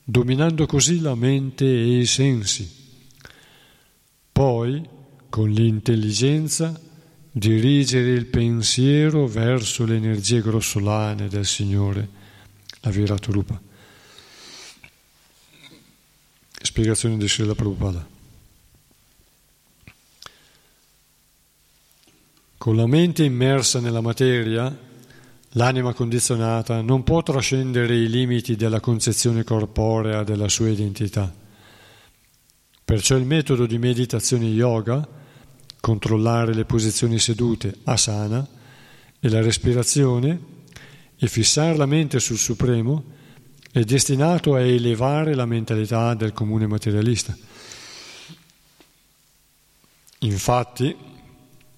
dominando così la mente e i sensi. Poi, con l'intelligenza, dirigere il pensiero verso le energie grossolane del Signore, la Viraturupa. Spiegazione di Srila Prabhupada. Con la mente immersa nella materia, l'anima condizionata non può trascendere i limiti della concezione corporea della sua identità. Perciò il metodo di meditazione yoga, controllare le posizioni sedute, asana, e la respirazione, e fissare la mente sul Supremo, è destinato a elevare la mentalità del comune materialista. Infatti,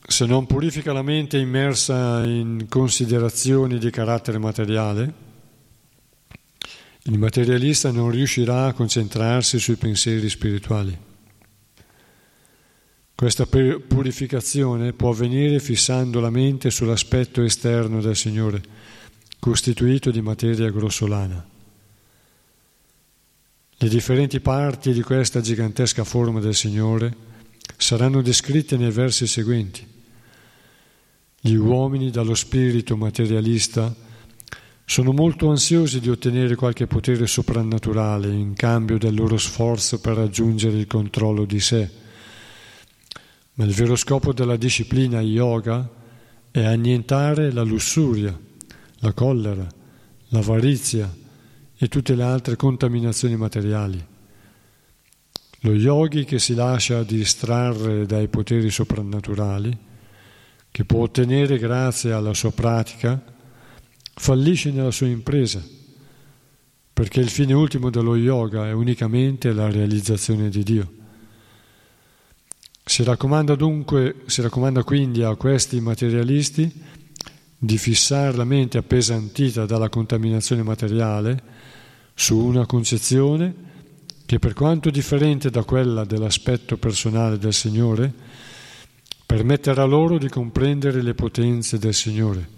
se non purifica la mente immersa in considerazioni di carattere materiale, il materialista non riuscirà a concentrarsi sui pensieri spirituali. Questa purificazione può avvenire fissando la mente sull'aspetto esterno del Signore, costituito di materia grossolana. Le differenti parti di questa gigantesca forma del Signore saranno descritte nei versi seguenti. Gli uomini dallo spirito materialista sono molto ansiosi di ottenere qualche potere soprannaturale in cambio del loro sforzo per raggiungere il controllo di sé. Ma il vero scopo della disciplina yoga è annientare la lussuria, la collera, l'avarizia e tutte le altre contaminazioni materiali. Lo yogi che si lascia distrarre dai poteri soprannaturali che può ottenere grazie alla sua pratica, fallisce nella sua impresa, perché il fine ultimo dello yoga è unicamente la realizzazione di Dio. Si raccomanda dunque, si raccomanda quindi a questi materialisti di fissare la mente appesantita dalla contaminazione materiale su una concezione che per quanto differente da quella dell'aspetto personale del Signore, permetterà loro di comprendere le potenze del Signore.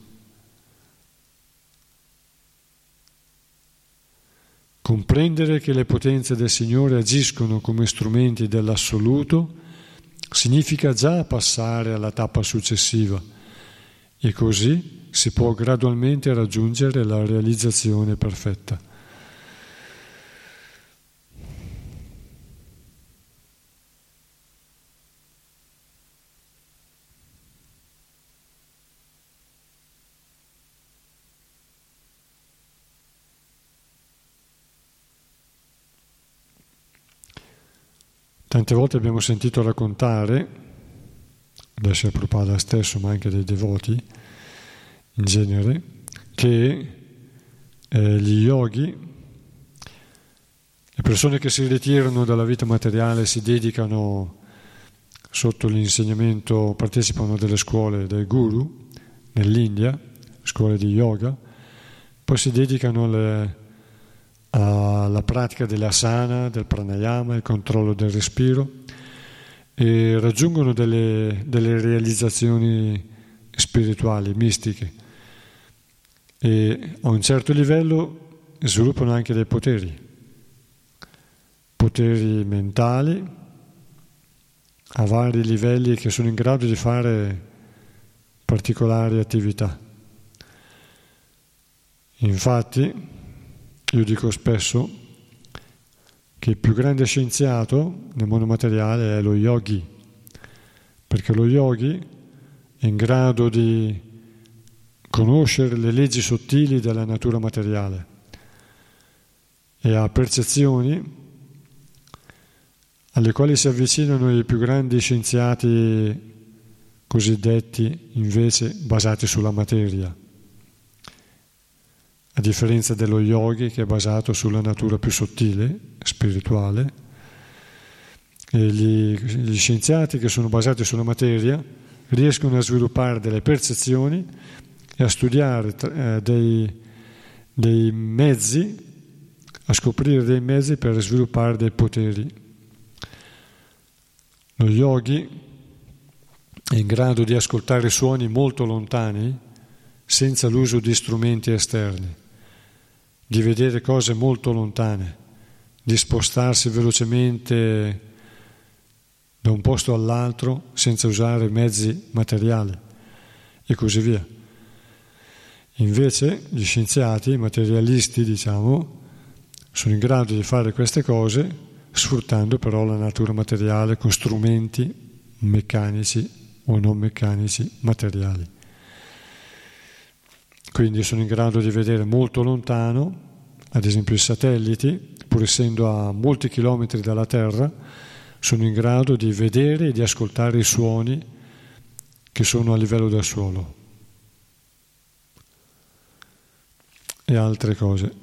Comprendere che le potenze del Signore agiscono come strumenti dell'assoluto significa già passare alla tappa successiva e così si può gradualmente raggiungere la realizzazione perfetta. Tante volte abbiamo sentito raccontare, da Sri Prabhupada stesso, ma anche dei devoti in genere, che eh, gli yogi, le persone che si ritirano dalla vita materiale, si dedicano sotto l'insegnamento, partecipano delle scuole del guru nell'India, scuole di yoga, poi si dedicano alle alla pratica dell'asana, del pranayama, il controllo del respiro e raggiungono delle, delle realizzazioni spirituali, mistiche e a un certo livello sviluppano anche dei poteri, poteri mentali a vari livelli che sono in grado di fare particolari attività. Infatti, io dico spesso che il più grande scienziato nel mondo materiale è lo yogi, perché lo yogi è in grado di conoscere le leggi sottili della natura materiale. E ha percezioni alle quali si avvicinano i più grandi scienziati cosiddetti invece basati sulla materia, a differenza dello yogi che è basato sulla natura più sottile, spirituale, e gli, gli scienziati che sono basati sulla materia riescono a sviluppare delle percezioni e a studiare eh, dei, dei mezzi, a scoprire dei mezzi per sviluppare dei poteri. Lo yogi è in grado di ascoltare suoni molto lontani senza l'uso di strumenti esterni, di vedere cose molto lontane, di spostarsi velocemente da un posto all'altro senza usare mezzi materiali e così via. Invece gli scienziati, i materialisti, diciamo, sono in grado di fare queste cose sfruttando però la natura materiale con strumenti meccanici o non meccanici materiali. Quindi sono in grado di vedere molto lontano, ad esempio i satelliti, pur essendo a molti chilometri dalla Terra, sono in grado di vedere e di ascoltare i suoni che sono a livello del suolo. E altre cose.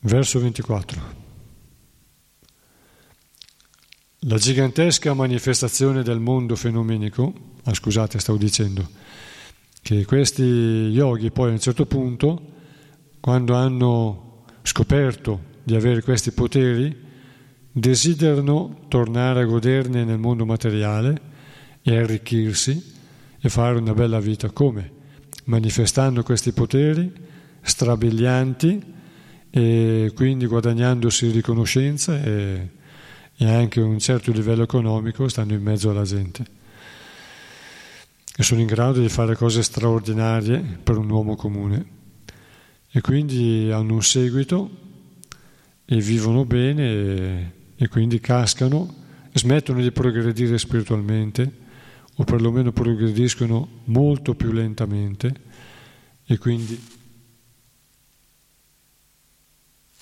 Verso 24. La gigantesca manifestazione del mondo fenomenico, ah, scusate, stavo dicendo, che questi yogi poi a un certo punto, quando hanno scoperto di avere questi poteri, desiderano tornare a goderne nel mondo materiale e arricchirsi e fare una bella vita come? Manifestando questi poteri strabilianti e quindi guadagnandosi riconoscenza e, e anche un certo livello economico stando in mezzo alla gente. E sono in grado di fare cose straordinarie per un uomo comune. E quindi hanno un seguito e vivono bene e, e quindi cascano, smettono di progredire spiritualmente o perlomeno progrediscono molto più lentamente e quindi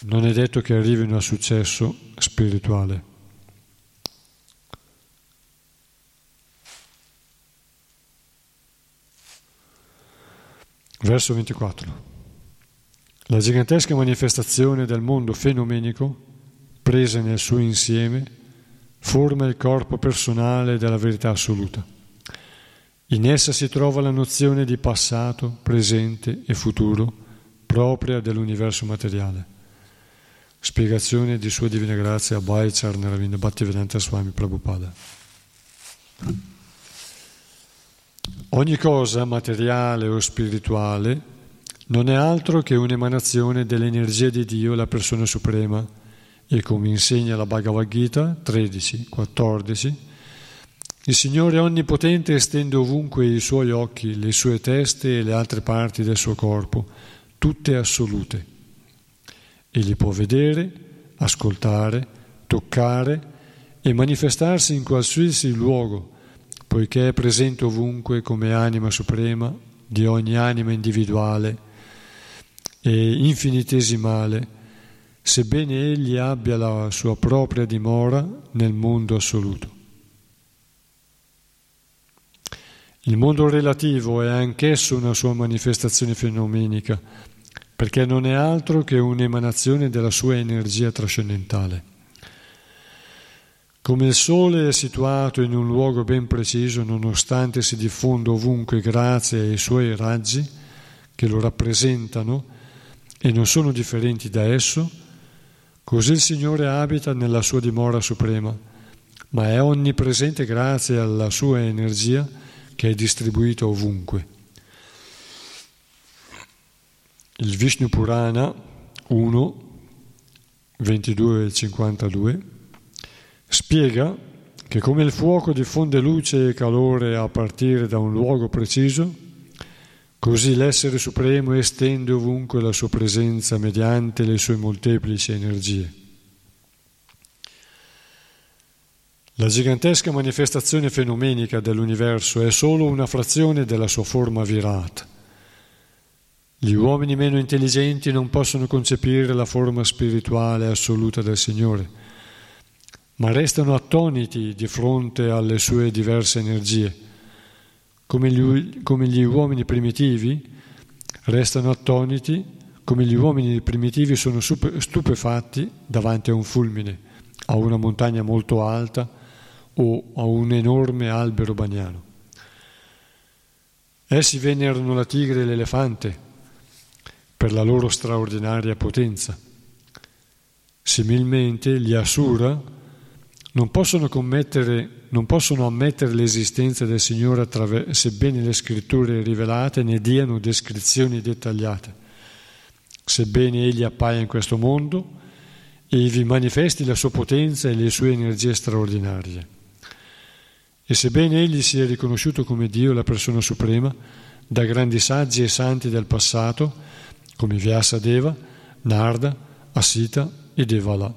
non è detto che arrivino a successo spirituale. Verso 24. La gigantesca manifestazione del mondo fenomenico, presa nel suo insieme, forma il corpo personale della verità assoluta. In essa si trova la nozione di passato, presente e futuro propria dell'universo materiale. Spiegazione di Sua Divina Grazia Abhay Charnaravina Bhaktivedanta Swami Prabhupada. Ogni cosa materiale o spirituale non è altro che un'emanazione dell'energia di Dio, la persona suprema, e come insegna la Bhagavad Gita 13, 14, il Signore Onnipotente estende ovunque i suoi occhi, le sue teste e le altre parti del suo corpo, tutte assolute. Egli può vedere, ascoltare, toccare e manifestarsi in qualsiasi luogo, poiché è presente ovunque come anima suprema di ogni anima individuale e infinitesimale, sebbene egli abbia la sua propria dimora nel mondo assoluto. Il mondo relativo è anch'esso una sua manifestazione fenomenica, perché non è altro che un'emanazione della sua energia trascendentale. Come il Sole è situato in un luogo ben preciso, nonostante si diffonda ovunque grazie ai suoi raggi che lo rappresentano e non sono differenti da esso, così il Signore abita nella sua dimora suprema ma è onnipresente grazie alla sua energia che è distribuita ovunque. Il Vishnu Purana 1, 22 e 52 spiega che come il fuoco diffonde luce e calore a partire da un luogo preciso, così l'essere supremo estende ovunque la sua presenza mediante le sue molteplici energie. La gigantesca manifestazione fenomenica dell'universo è solo una frazione della sua forma virata gli uomini meno intelligenti non possono concepire la forma spirituale assoluta del Signore, ma restano attoniti di fronte alle sue diverse energie. Come gli, come gli uomini primitivi restano attoniti, come gli uomini primitivi sono stupefatti davanti a un fulmine, a una montagna molto alta o a un enorme albero bagnano. Essi venerano la tigre e l'elefante, per la loro straordinaria potenza. Similmente gli Asura non possono, non possono ammettere l'esistenza del Signore attraver- sebbene le scritture rivelate ne diano descrizioni dettagliate, sebbene Egli appaia in questo mondo e vi manifesti la sua potenza e le sue energie straordinarie. E sebbene Egli sia riconosciuto come Dio, la persona suprema, da grandi saggi e santi del passato, come Vyasadeva, Narda, Asita e Devala,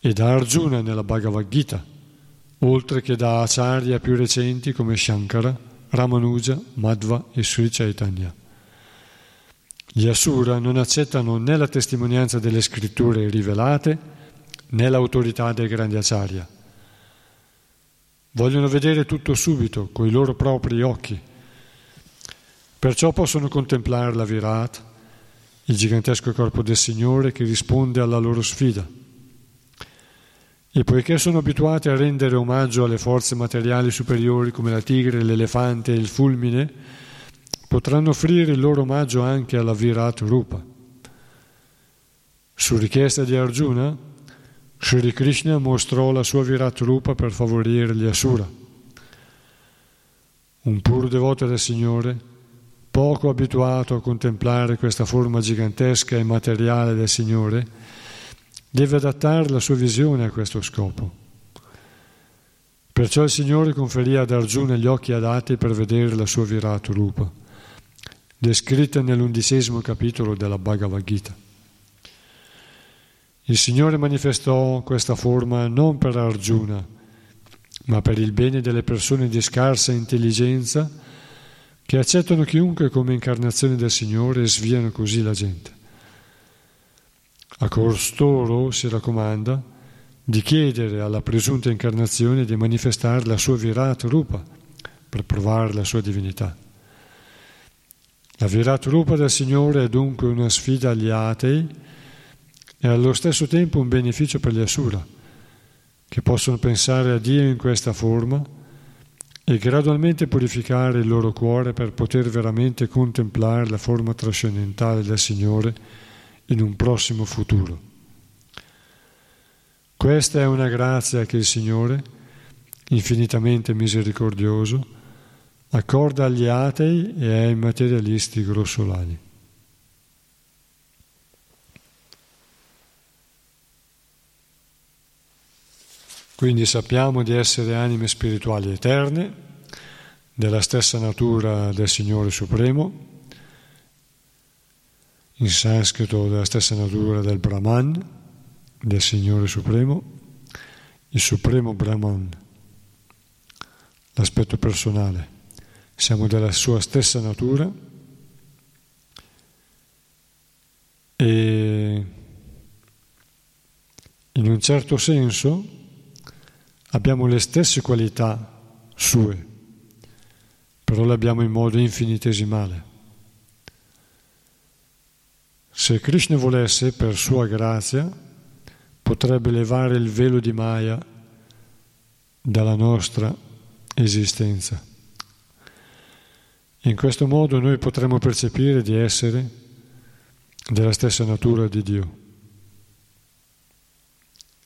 e da Arjuna nella Bhagavad Gita, oltre che da acharya più recenti come Shankara, Ramanuja, Madhva e Sri Chaitanya. Gli Asura non accettano né la testimonianza delle scritture rivelate né l'autorità dei grandi acharya. Vogliono vedere tutto subito, coi loro propri occhi, Perciò possono contemplare la Virat, il gigantesco corpo del Signore che risponde alla loro sfida. E poiché sono abituati a rendere omaggio alle forze materiali superiori come la tigre, l'elefante e il fulmine, potranno offrire il loro omaggio anche alla Virat Rupa. Su richiesta di Arjuna, Sri Krishna mostrò la sua Virat Rupa per favorire gli Asura. Un puro devoto del Signore poco abituato a contemplare questa forma gigantesca e materiale del Signore, deve adattare la sua visione a questo scopo. Perciò il Signore conferì ad Arjuna gli occhi adatti per vedere la sua Virata Rupa, descritta nell'undicesimo capitolo della Bhagavad Gita. Il Signore manifestò questa forma non per Arjuna, ma per il bene delle persone di scarsa intelligenza che accettano chiunque come incarnazione del Signore e sviano così la gente. A costoro si raccomanda di chiedere alla presunta incarnazione di manifestare la sua Virat Rupa per provare la sua divinità. La Virat Rupa del Signore è dunque una sfida agli atei e allo stesso tempo un beneficio per gli Asura, che possono pensare a Dio in questa forma e gradualmente purificare il loro cuore per poter veramente contemplare la forma trascendentale del Signore in un prossimo futuro. Questa è una grazia che il Signore, infinitamente misericordioso, accorda agli atei e ai materialisti grossolani. Quindi sappiamo di essere anime spirituali eterne, della stessa natura del Signore Supremo, in sanscrito della stessa natura del Brahman, del Signore Supremo, il Supremo Brahman, l'aspetto personale. Siamo della sua stessa natura e in un certo senso Abbiamo le stesse qualità sue, però le abbiamo in modo infinitesimale. Se Krishna volesse, per sua grazia, potrebbe levare il velo di Maya dalla nostra esistenza. In questo modo noi potremo percepire di essere della stessa natura di Dio.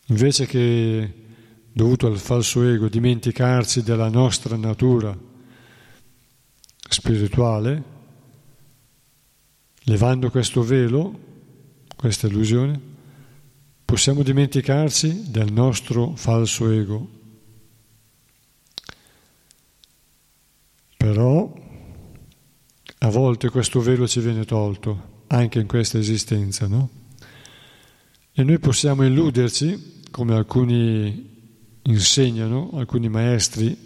Invece che dovuto al falso ego, dimenticarci della nostra natura spirituale, levando questo velo, questa illusione, possiamo dimenticarci del nostro falso ego. Però a volte questo velo ci viene tolto, anche in questa esistenza, no? E noi possiamo illuderci, come alcuni insegnano, alcuni maestri,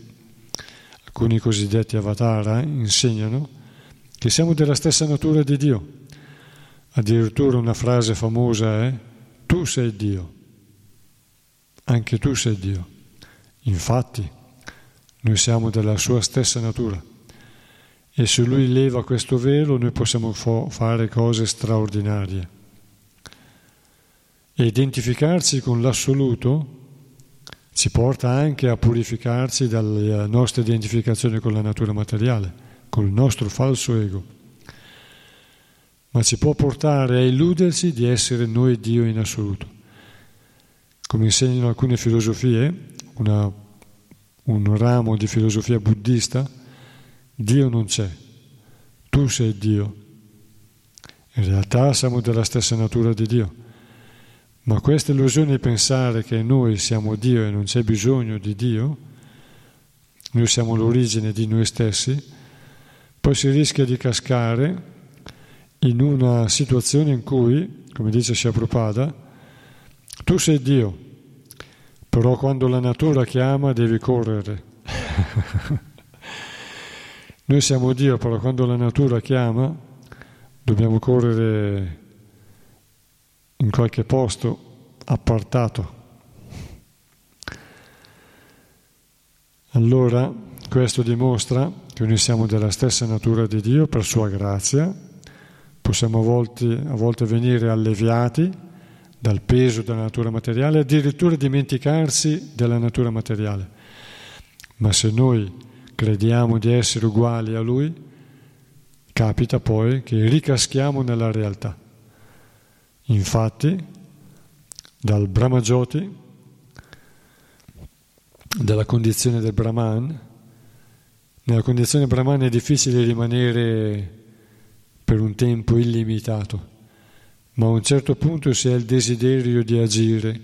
alcuni cosiddetti avatara insegnano, che siamo della stessa natura di Dio. Addirittura una frase famosa è tu sei Dio, anche tu sei Dio. Infatti, noi siamo della sua stessa natura. E se lui leva questo velo noi possiamo fare cose straordinarie. E identificarci con l'assoluto ci porta anche a purificarci dalla nostra identificazione con la natura materiale, col nostro falso ego. Ma ci può portare a illuderci di essere noi Dio in assoluto. Come insegnano alcune filosofie, una, un ramo di filosofia buddista, Dio non c'è, tu sei Dio. In realtà siamo della stessa natura di Dio. Ma questa illusione di pensare che noi siamo Dio e non c'è bisogno di Dio, noi siamo l'origine di noi stessi, poi si rischia di cascare in una situazione in cui, come dice Prabhupada, tu sei Dio, però quando la natura chiama devi correre. Noi siamo Dio, però quando la natura chiama dobbiamo correre in qualche posto appartato. Allora questo dimostra che noi siamo della stessa natura di Dio per sua grazia, possiamo a volte, a volte venire alleviati dal peso della natura materiale, addirittura dimenticarsi della natura materiale. Ma se noi crediamo di essere uguali a Lui, capita poi che ricaschiamo nella realtà. Infatti, dal Brahmajoti, dalla condizione del Brahman, nella condizione Brahman è difficile rimanere per un tempo illimitato, ma a un certo punto si ha il desiderio di agire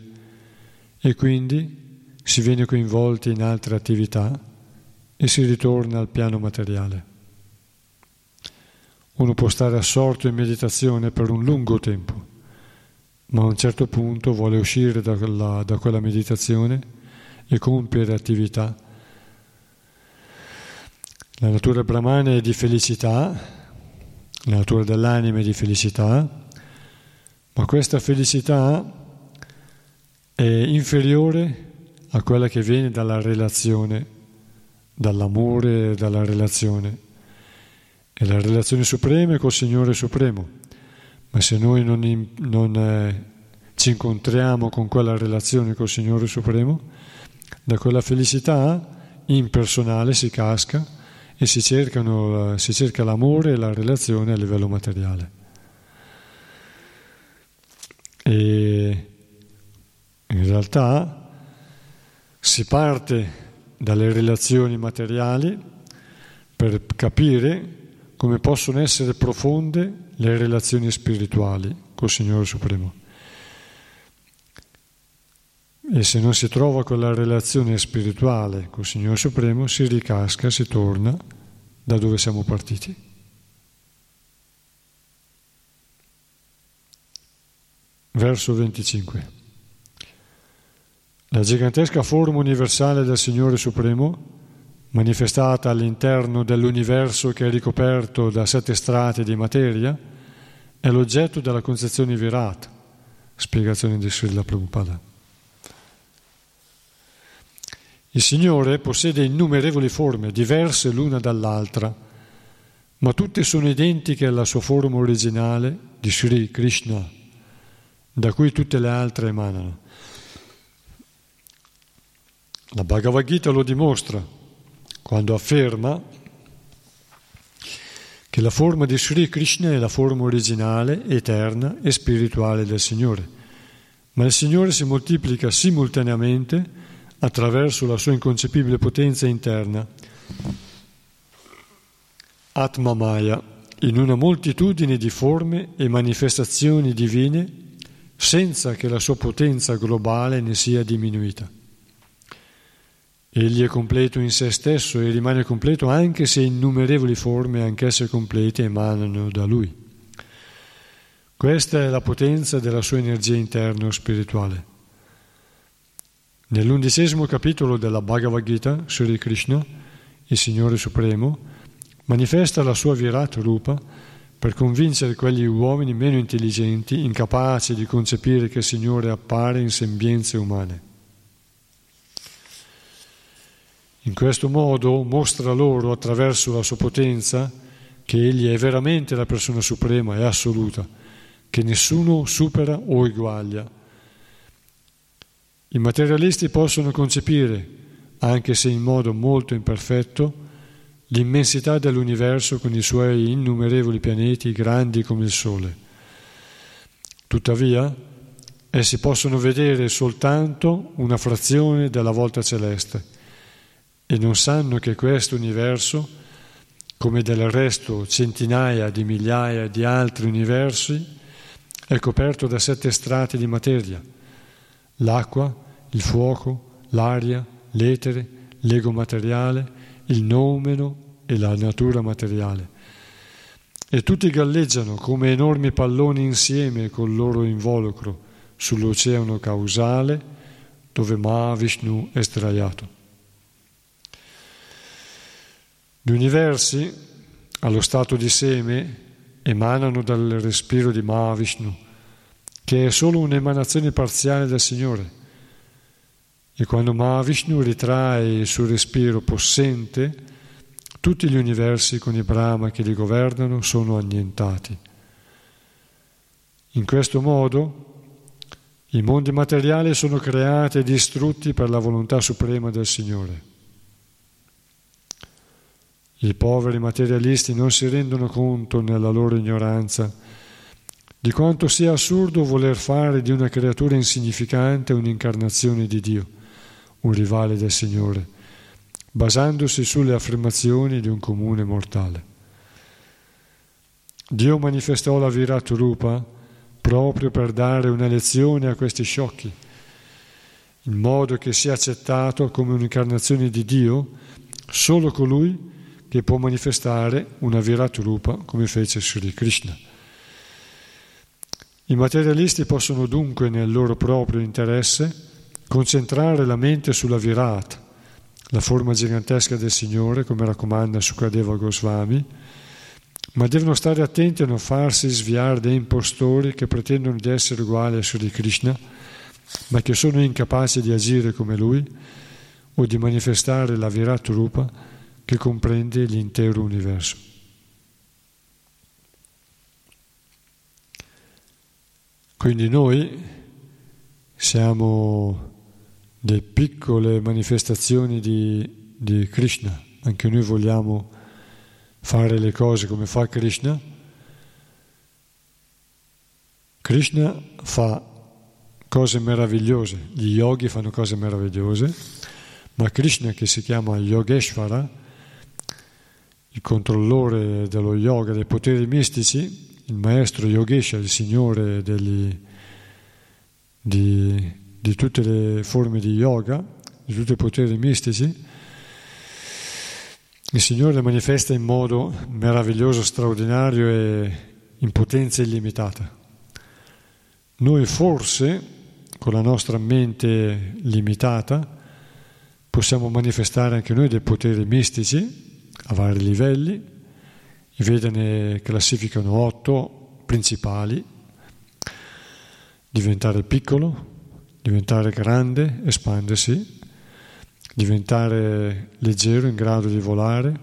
e quindi si viene coinvolti in altre attività e si ritorna al piano materiale. Uno può stare assorto in meditazione per un lungo tempo, ma a un certo punto vuole uscire da quella, da quella meditazione e compiere attività. La natura brahmana è di felicità, la natura dell'anima è di felicità, ma questa felicità è inferiore a quella che viene dalla relazione dall'amore dalla relazione. E la relazione suprema è col Signore Supremo, ma se noi non, non eh, ci incontriamo con quella relazione col Signore Supremo, da quella felicità impersonale si casca e si, cercano, si cerca l'amore e la relazione a livello materiale. E in realtà si parte dalle relazioni materiali per capire come possono essere profonde le relazioni spirituali col Signore Supremo. E se non si trova quella relazione spirituale col Signore Supremo, si ricasca, si torna da dove siamo partiti. Verso 25. La gigantesca forma universale del Signore Supremo, manifestata all'interno dell'universo che è ricoperto da sette strati di materia, è l'oggetto della concezione virata. Spiegazione di Srila Prabhupada. Il Signore possiede innumerevoli forme, diverse l'una dall'altra, ma tutte sono identiche alla sua forma originale di Sri Krishna, da cui tutte le altre emanano. La Bhagavad Gita lo dimostra quando afferma che la forma di Sri Krishna è la forma originale, eterna e spirituale del Signore, ma il Signore si moltiplica simultaneamente attraverso la sua inconcepibile potenza interna. Atma Maya, in una moltitudine di forme e manifestazioni divine, senza che la sua potenza globale ne sia diminuita. Egli è completo in se stesso e rimane completo anche se innumerevoli forme, anch'esse complete, emanano da lui. Questa è la potenza della sua energia interna spirituale. Nell'undicesimo capitolo della Bhagavad Gita, Sri Krishna, il Signore Supremo, manifesta la sua Virat Rupa per convincere quegli uomini meno intelligenti, incapaci di concepire che il Signore appare in sembianze umane. In questo modo mostra loro attraverso la sua potenza che Egli è veramente la persona suprema e assoluta, che nessuno supera o eguaglia. I materialisti possono concepire, anche se in modo molto imperfetto, l'immensità dell'universo con i suoi innumerevoli pianeti grandi come il Sole. Tuttavia, essi possono vedere soltanto una frazione della volta celeste e non sanno che questo universo, come del resto centinaia di migliaia di altri universi, è coperto da sette strati di materia, l'acqua, il fuoco, l'aria, l'etere, l'ego materiale, il noumeno e la natura materiale. E tutti galleggiano come enormi palloni insieme col loro involucro sull'oceano causale dove Mahavishnu è sdraiato. Gli universi, allo stato di seme, emanano dal respiro di Mahavishnu, che è solo un'emanazione parziale del Signore. E quando Mahavishnu ritrae il suo respiro possente, tutti gli universi con i Brahma che li governano sono annientati. In questo modo i mondi materiali sono creati e distrutti per la volontà suprema del Signore. I poveri materialisti non si rendono conto nella loro ignoranza di quanto sia assurdo voler fare di una creatura insignificante un'incarnazione di Dio, un rivale del Signore, basandosi sulle affermazioni di un comune mortale. Dio manifestò la Virat Rupa proprio per dare una lezione a questi sciocchi, in modo che sia accettato come un'incarnazione di Dio solo colui che può manifestare una Virat Rupa come fece Sri Krishna. I materialisti possono dunque nel loro proprio interesse concentrare la mente sulla Virat, la forma gigantesca del Signore, come raccomanda Sukadeva Goswami, ma devono stare attenti a non farsi sviare da impostori che pretendono di essere uguali a Sri Krishna, ma che sono incapaci di agire come lui o di manifestare la Virat Rupa che comprende l'intero universo. Quindi noi siamo delle piccole manifestazioni di, di Krishna, anche noi vogliamo fare le cose come fa Krishna. Krishna fa cose meravigliose, gli yogi fanno cose meravigliose, ma Krishna che si chiama Yogeshvara il controllore dello yoga, dei poteri mistici, il maestro Yogesha, il signore degli, di, di tutte le forme di yoga, di tutti i poteri mistici, il Signore manifesta in modo meraviglioso, straordinario e in potenza illimitata. Noi forse, con la nostra mente limitata, possiamo manifestare anche noi dei poteri mistici, a vari livelli, i Veda ne classificano otto principali, diventare piccolo, diventare grande, espandersi, diventare leggero, in grado di volare,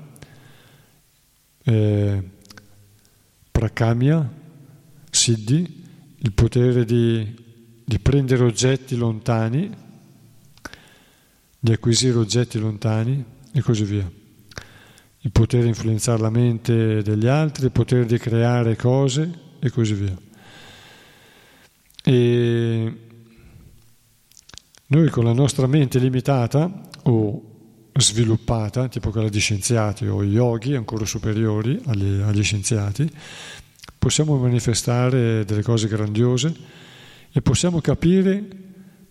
eh, prakamya, siddhi, il potere di, di prendere oggetti lontani, di acquisire oggetti lontani e così via il potere influenzare la mente degli altri, il potere di creare cose e così via. E Noi con la nostra mente limitata o sviluppata, tipo quella di scienziati o yogi ancora superiori agli, agli scienziati, possiamo manifestare delle cose grandiose e possiamo capire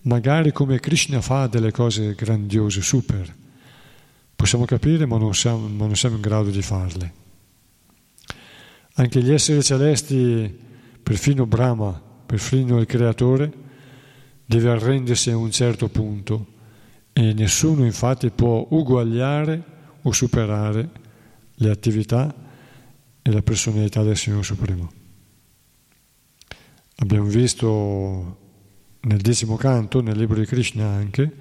magari come Krishna fa delle cose grandiose, super. Possiamo capire ma non siamo, ma non siamo in grado di farle. Anche gli esseri celesti, perfino Brahma, perfino il creatore, deve arrendersi a un certo punto e nessuno infatti può uguagliare o superare le attività e la personalità del Signore Supremo. Abbiamo visto nel decimo canto, nel libro di Krishna anche,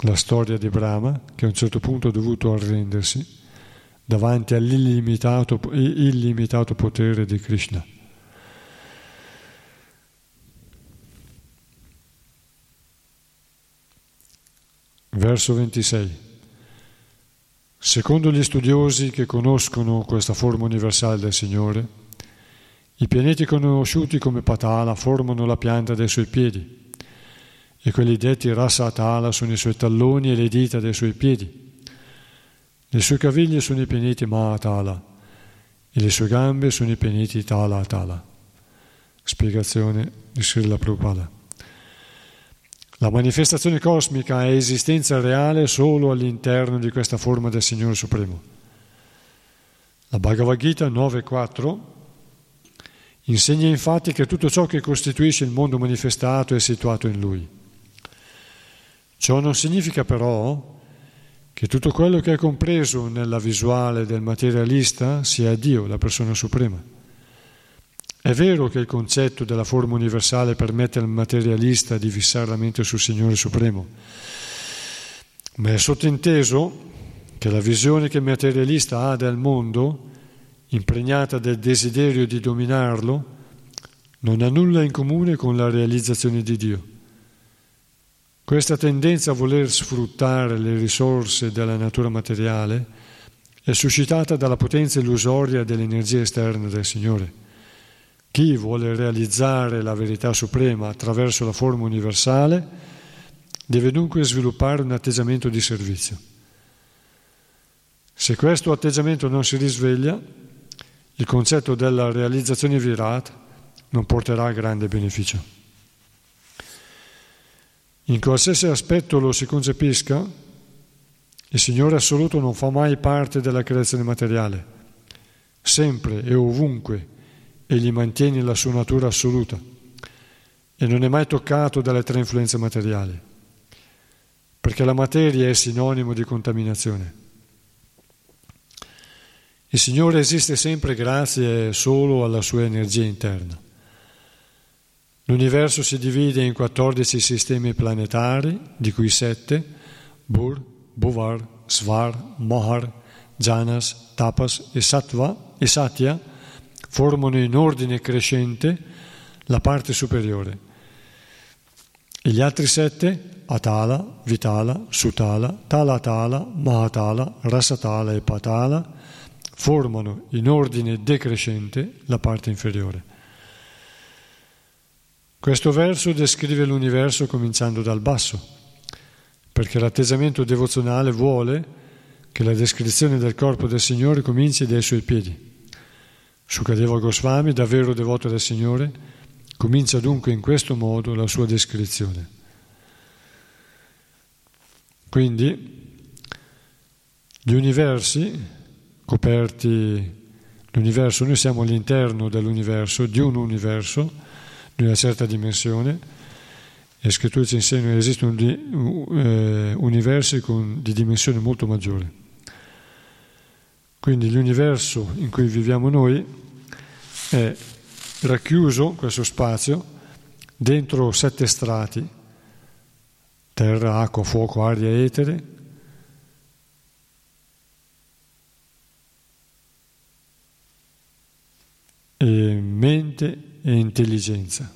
la storia di Brahma che a un certo punto ha dovuto arrendersi davanti all'illimitato illimitato potere di Krishna. Verso 26. Secondo gli studiosi che conoscono questa forma universale del Signore, i pianeti conosciuti come Patala formano la pianta dei suoi piedi e quelli detti Rasa Atala sono i suoi talloni e le dita dei suoi piedi. Le sue caviglie sono i pianeti Mahatala e le sue gambe sono i pianeti Tala Atala. Spiegazione di Srila Prabhupada. La manifestazione cosmica è esistenza reale solo all'interno di questa forma del Signore Supremo. La Bhagavad Gita 9.4 insegna infatti che tutto ciò che costituisce il mondo manifestato è situato in Lui. Ciò non significa però che tutto quello che è compreso nella visuale del materialista sia Dio, la persona suprema. È vero che il concetto della forma universale permette al materialista di fissare la mente sul Signore Supremo, ma è sottinteso che la visione che il materialista ha del mondo, impregnata del desiderio di dominarlo, non ha nulla in comune con la realizzazione di Dio. Questa tendenza a voler sfruttare le risorse della natura materiale è suscitata dalla potenza illusoria dell'energia esterna del Signore chi vuole realizzare la verità suprema attraverso la forma universale deve dunque sviluppare un atteggiamento di servizio. Se questo atteggiamento non si risveglia, il concetto della realizzazione virat non porterà grande beneficio. In qualsiasi aspetto lo si concepisca, il Signore assoluto non fa mai parte della creazione materiale. Sempre e ovunque egli mantiene la sua natura assoluta e non è mai toccato dalle tre influenze materiali, perché la materia è sinonimo di contaminazione. Il Signore esiste sempre grazie solo alla sua energia interna. L'universo si divide in 14 sistemi planetari, di cui 7, Bur, Buvar, Svar, Mohar, Janas, Tapas e Sattva e Satya, formano in ordine crescente la parte superiore. E gli altri sette, Atala, Vitala, Sutala, Talatala, Mahatala, Rasatala e Patala, formano in ordine decrescente la parte inferiore. Questo verso descrive l'universo cominciando dal basso, perché l'atteggiamento devozionale vuole che la descrizione del corpo del Signore cominci dai suoi piedi. Sukadeva Goswami, davvero devoto del Signore, comincia dunque in questo modo la sua descrizione. Quindi gli universi coperti, l'universo, noi siamo all'interno dell'universo, di un universo, di una certa dimensione, e le scritture ci insegnano che esistono di, eh, universi con, di dimensione molto maggiore. Quindi l'universo in cui viviamo noi è racchiuso, questo spazio, dentro sette strati, terra, acqua, fuoco, aria, etere, e mente e intelligenza.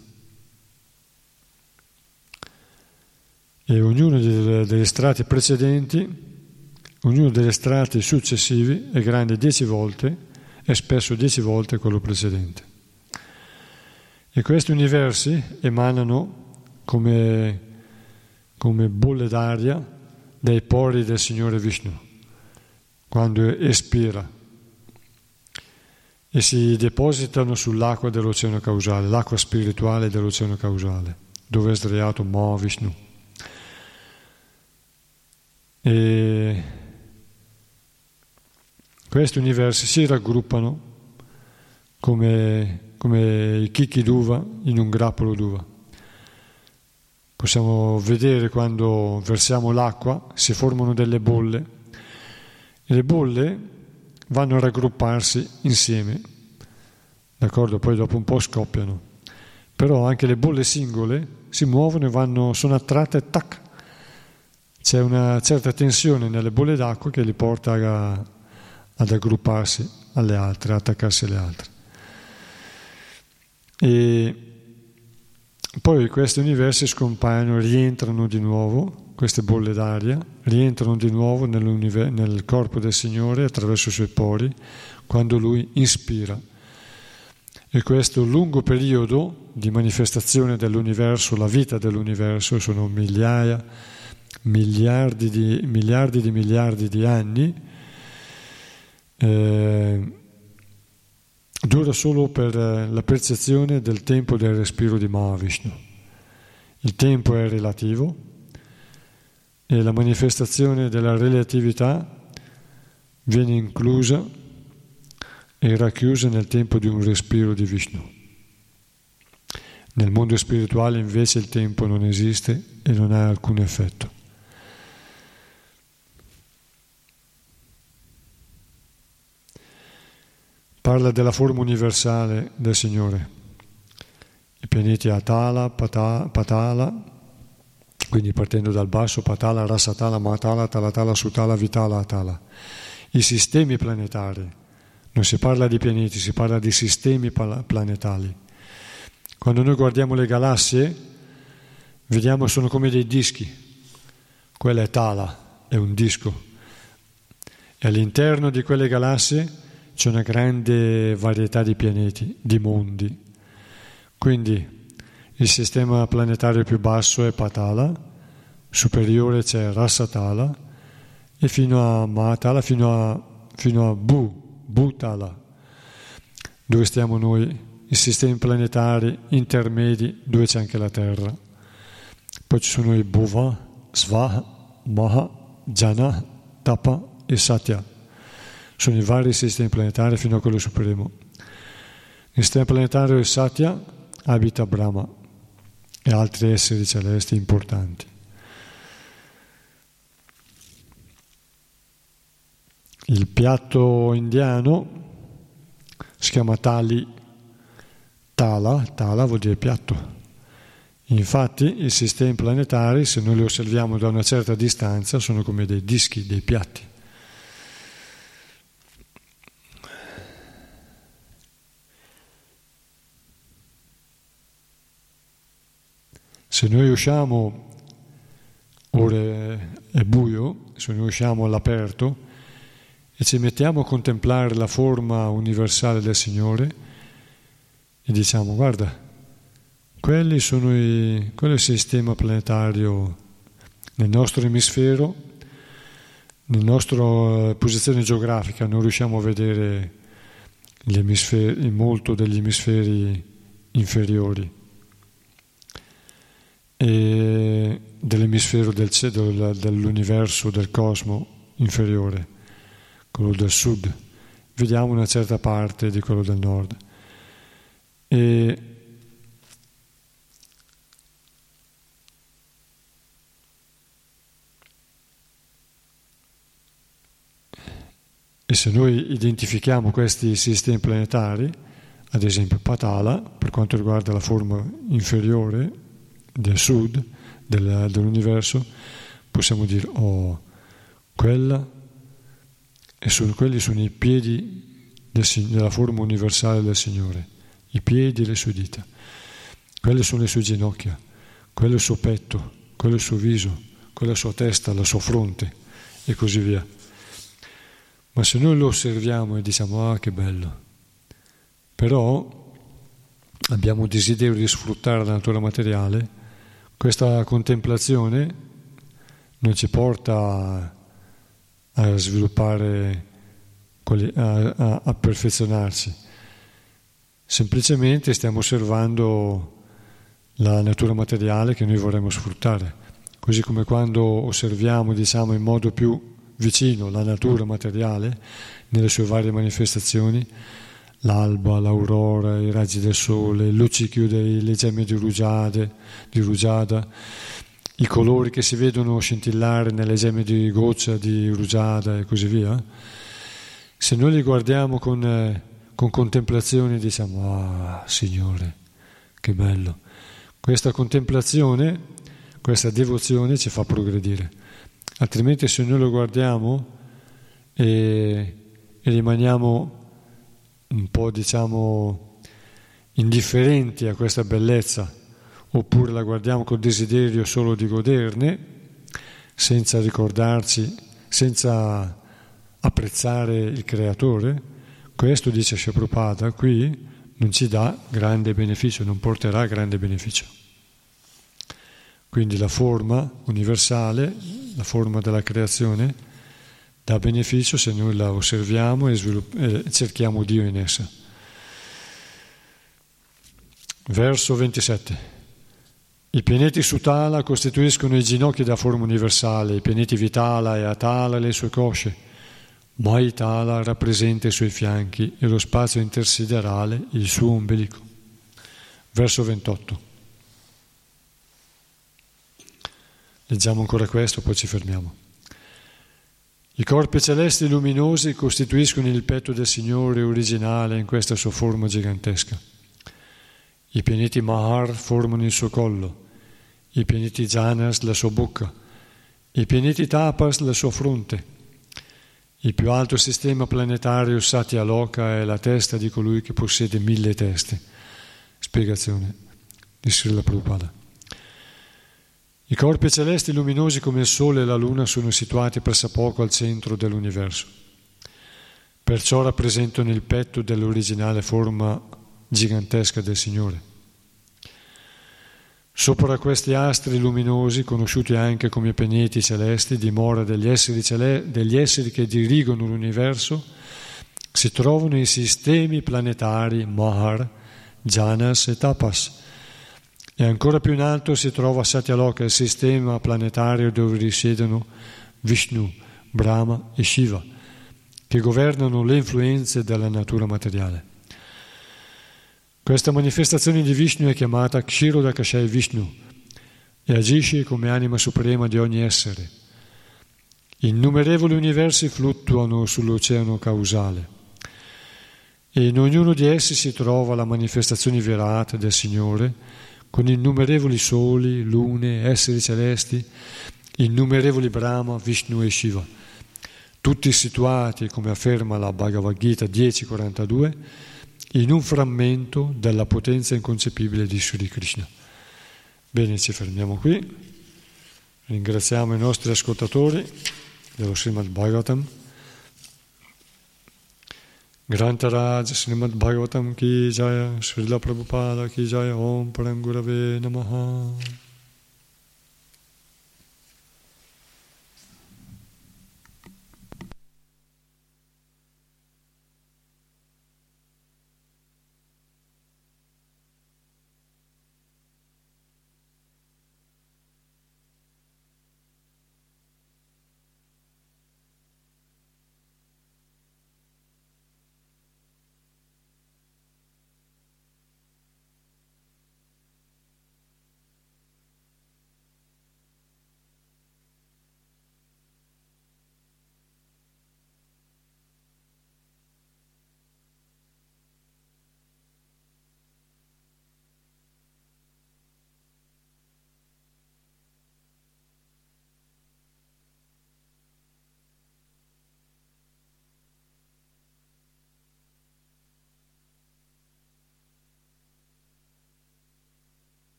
E ognuno degli strati precedenti Ognuno degli strati successivi è grande dieci volte e spesso dieci volte quello precedente. E questi universi emanano come come bolle d'aria dai pori del Signore Vishnu, quando espira, e si depositano sull'acqua dell'oceano causale, l'acqua spirituale dell'oceano causale, dove è sdraiato Mo Vishnu. E questi universi si raggruppano come, come i chicchi d'uva in un grappolo d'uva. Possiamo vedere quando versiamo l'acqua, si formano delle bolle e le bolle vanno a raggrupparsi insieme, d'accordo? Poi dopo un po' scoppiano. Però anche le bolle singole si muovono e vanno, sono attratte, tac, c'è una certa tensione nelle bolle d'acqua che li porta a, ad aggrupparsi alle altre, ad attaccarsi alle altre. E poi questi universi scompaiono, rientrano di nuovo, queste bolle d'aria, rientrano di nuovo nel corpo del Signore attraverso i suoi pori, quando Lui ispira. E questo lungo periodo di manifestazione dell'universo, la vita dell'universo, sono migliaia, miliardi di miliardi di, miliardi di anni, eh, dura solo per la percezione del tempo del respiro di Mahavishnu. Il tempo è relativo e la manifestazione della relatività viene inclusa e racchiusa nel tempo di un respiro di Vishnu. Nel mondo spirituale invece il tempo non esiste e non ha alcun effetto. parla della forma universale del Signore. I pianeti Atala, Patala, quindi partendo dal basso, Patala, Rasatala, Matala, Talatala, Sutala, Vitala, Atala. I sistemi planetari. Non si parla di pianeti, si parla di sistemi planetari. Quando noi guardiamo le galassie, vediamo sono come dei dischi. Quella è Tala, è un disco. E all'interno di quelle galassie c'è una grande varietà di pianeti, di mondi. Quindi il sistema planetario più basso è Patala, superiore c'è Rasatala e fino a Matala, fino a, fino a Bu, Bhutala, dove stiamo noi, i sistemi planetari intermedi dove c'è anche la Terra. Poi ci sono i Bhuva, Svaha, Maha, Jana, Tapa e Satya sono i vari sistemi planetari fino a quello supremo. Nel sistema planetario di Satya abita Brahma e altri esseri celesti importanti. Il piatto indiano si chiama Tali Tala, Tala vuol dire piatto. Infatti i sistemi planetari, se noi li osserviamo da una certa distanza, sono come dei dischi, dei piatti. Se noi usciamo, ora è buio, se noi usciamo all'aperto e ci mettiamo a contemplare la forma universale del Signore e diciamo guarda, quelli sono i, quello è il sistema planetario nel nostro emisfero, nella nostra eh, posizione geografica non riusciamo a vedere molto degli emisferi inferiori e dell'emisfero del, dell'universo, del cosmo inferiore, quello del sud. Vediamo una certa parte di quello del nord. E E se noi identifichiamo questi sistemi planetari, ad esempio Patala, per quanto riguarda la forma inferiore, del sud del, dell'universo, possiamo dire, oh, quella e sono, quelli sono i piedi del, della forma universale del Signore, i piedi e le sue dita. Quelle sono le sue ginocchia, quello è il suo petto, quello è il suo viso, quella è la sua testa, la sua fronte e così via. Ma se noi lo osserviamo e diciamo, ah che bello, però abbiamo desiderio di sfruttare la natura materiale, questa contemplazione non ci porta a sviluppare, a, perfezionarsi. Semplicemente stiamo osservando la natura materiale che noi vorremmo sfruttare. Così come quando osserviamo, diciamo, in modo più vicino la natura materiale nelle sue varie manifestazioni, l'alba, l'aurora, i raggi del sole, il luccichio delle gemme di, rugiade, di rugiada, i colori che si vedono scintillare nelle gemme di goccia, di rugiada e così via, se noi li guardiamo con, eh, con contemplazione diciamo, ah Signore, che bello. Questa contemplazione, questa devozione ci fa progredire. Altrimenti se noi lo guardiamo e, e rimaniamo un po' diciamo indifferenti a questa bellezza, oppure la guardiamo col desiderio solo di goderne, senza ricordarci, senza apprezzare il creatore, questo dice Prabhupada qui non ci dà grande beneficio, non porterà grande beneficio. Quindi la forma universale, la forma della creazione, dà beneficio se noi la osserviamo e, svilupp- e cerchiamo Dio in essa. Verso 27. I pianeti Sutala costituiscono i ginocchi da forma universale, i pianeti Vitala e Atala le sue cosce, Maitala rappresenta i suoi fianchi e lo spazio intersiderale il suo ombelico. Verso 28. Leggiamo ancora questo, poi ci fermiamo. I corpi celesti luminosi costituiscono il petto del Signore originale in questa sua forma gigantesca. I pianeti Mahar formano il suo collo, i pianeti Janas la sua bocca, i pianeti Tapas la sua fronte. Il più alto sistema planetario Satya Loka è la testa di colui che possiede mille teste. Spiegazione di Srila Prabhupada. I corpi celesti luminosi come il Sole e la Luna sono situati pressappoco al centro dell'universo. Perciò rappresentano il petto dell'originale forma gigantesca del Signore. Sopra questi astri luminosi, conosciuti anche come pianeti celesti, dimora degli esseri, cele- degli esseri che dirigono l'universo, si trovano i sistemi planetari Mahar, Janas e Tapas. E ancora più in alto si trova Satyaloka, il sistema planetario dove risiedono Vishnu, Brahma e Shiva, che governano le influenze della natura materiale. Questa manifestazione di Vishnu è chiamata Kshirodakashay Vishnu e agisce come anima suprema di ogni essere. Innumerevoli universi fluttuano sull'oceano causale e in ognuno di essi si trova la manifestazione virata del Signore con innumerevoli soli, lune, esseri celesti, innumerevoli Brahma, Vishnu e Shiva, tutti situati, come afferma la Bhagavad Gita 1042, in un frammento della potenza inconcepibile di Sri Krishna. Bene, ci fermiamo qui. Ringraziamo i nostri ascoltatori dello Srimad Bhagavatam. Grantaraj Srimad Bhagavatam ki jaya, Srila Prabhupada ki jaya, Om Parangurave Namaha.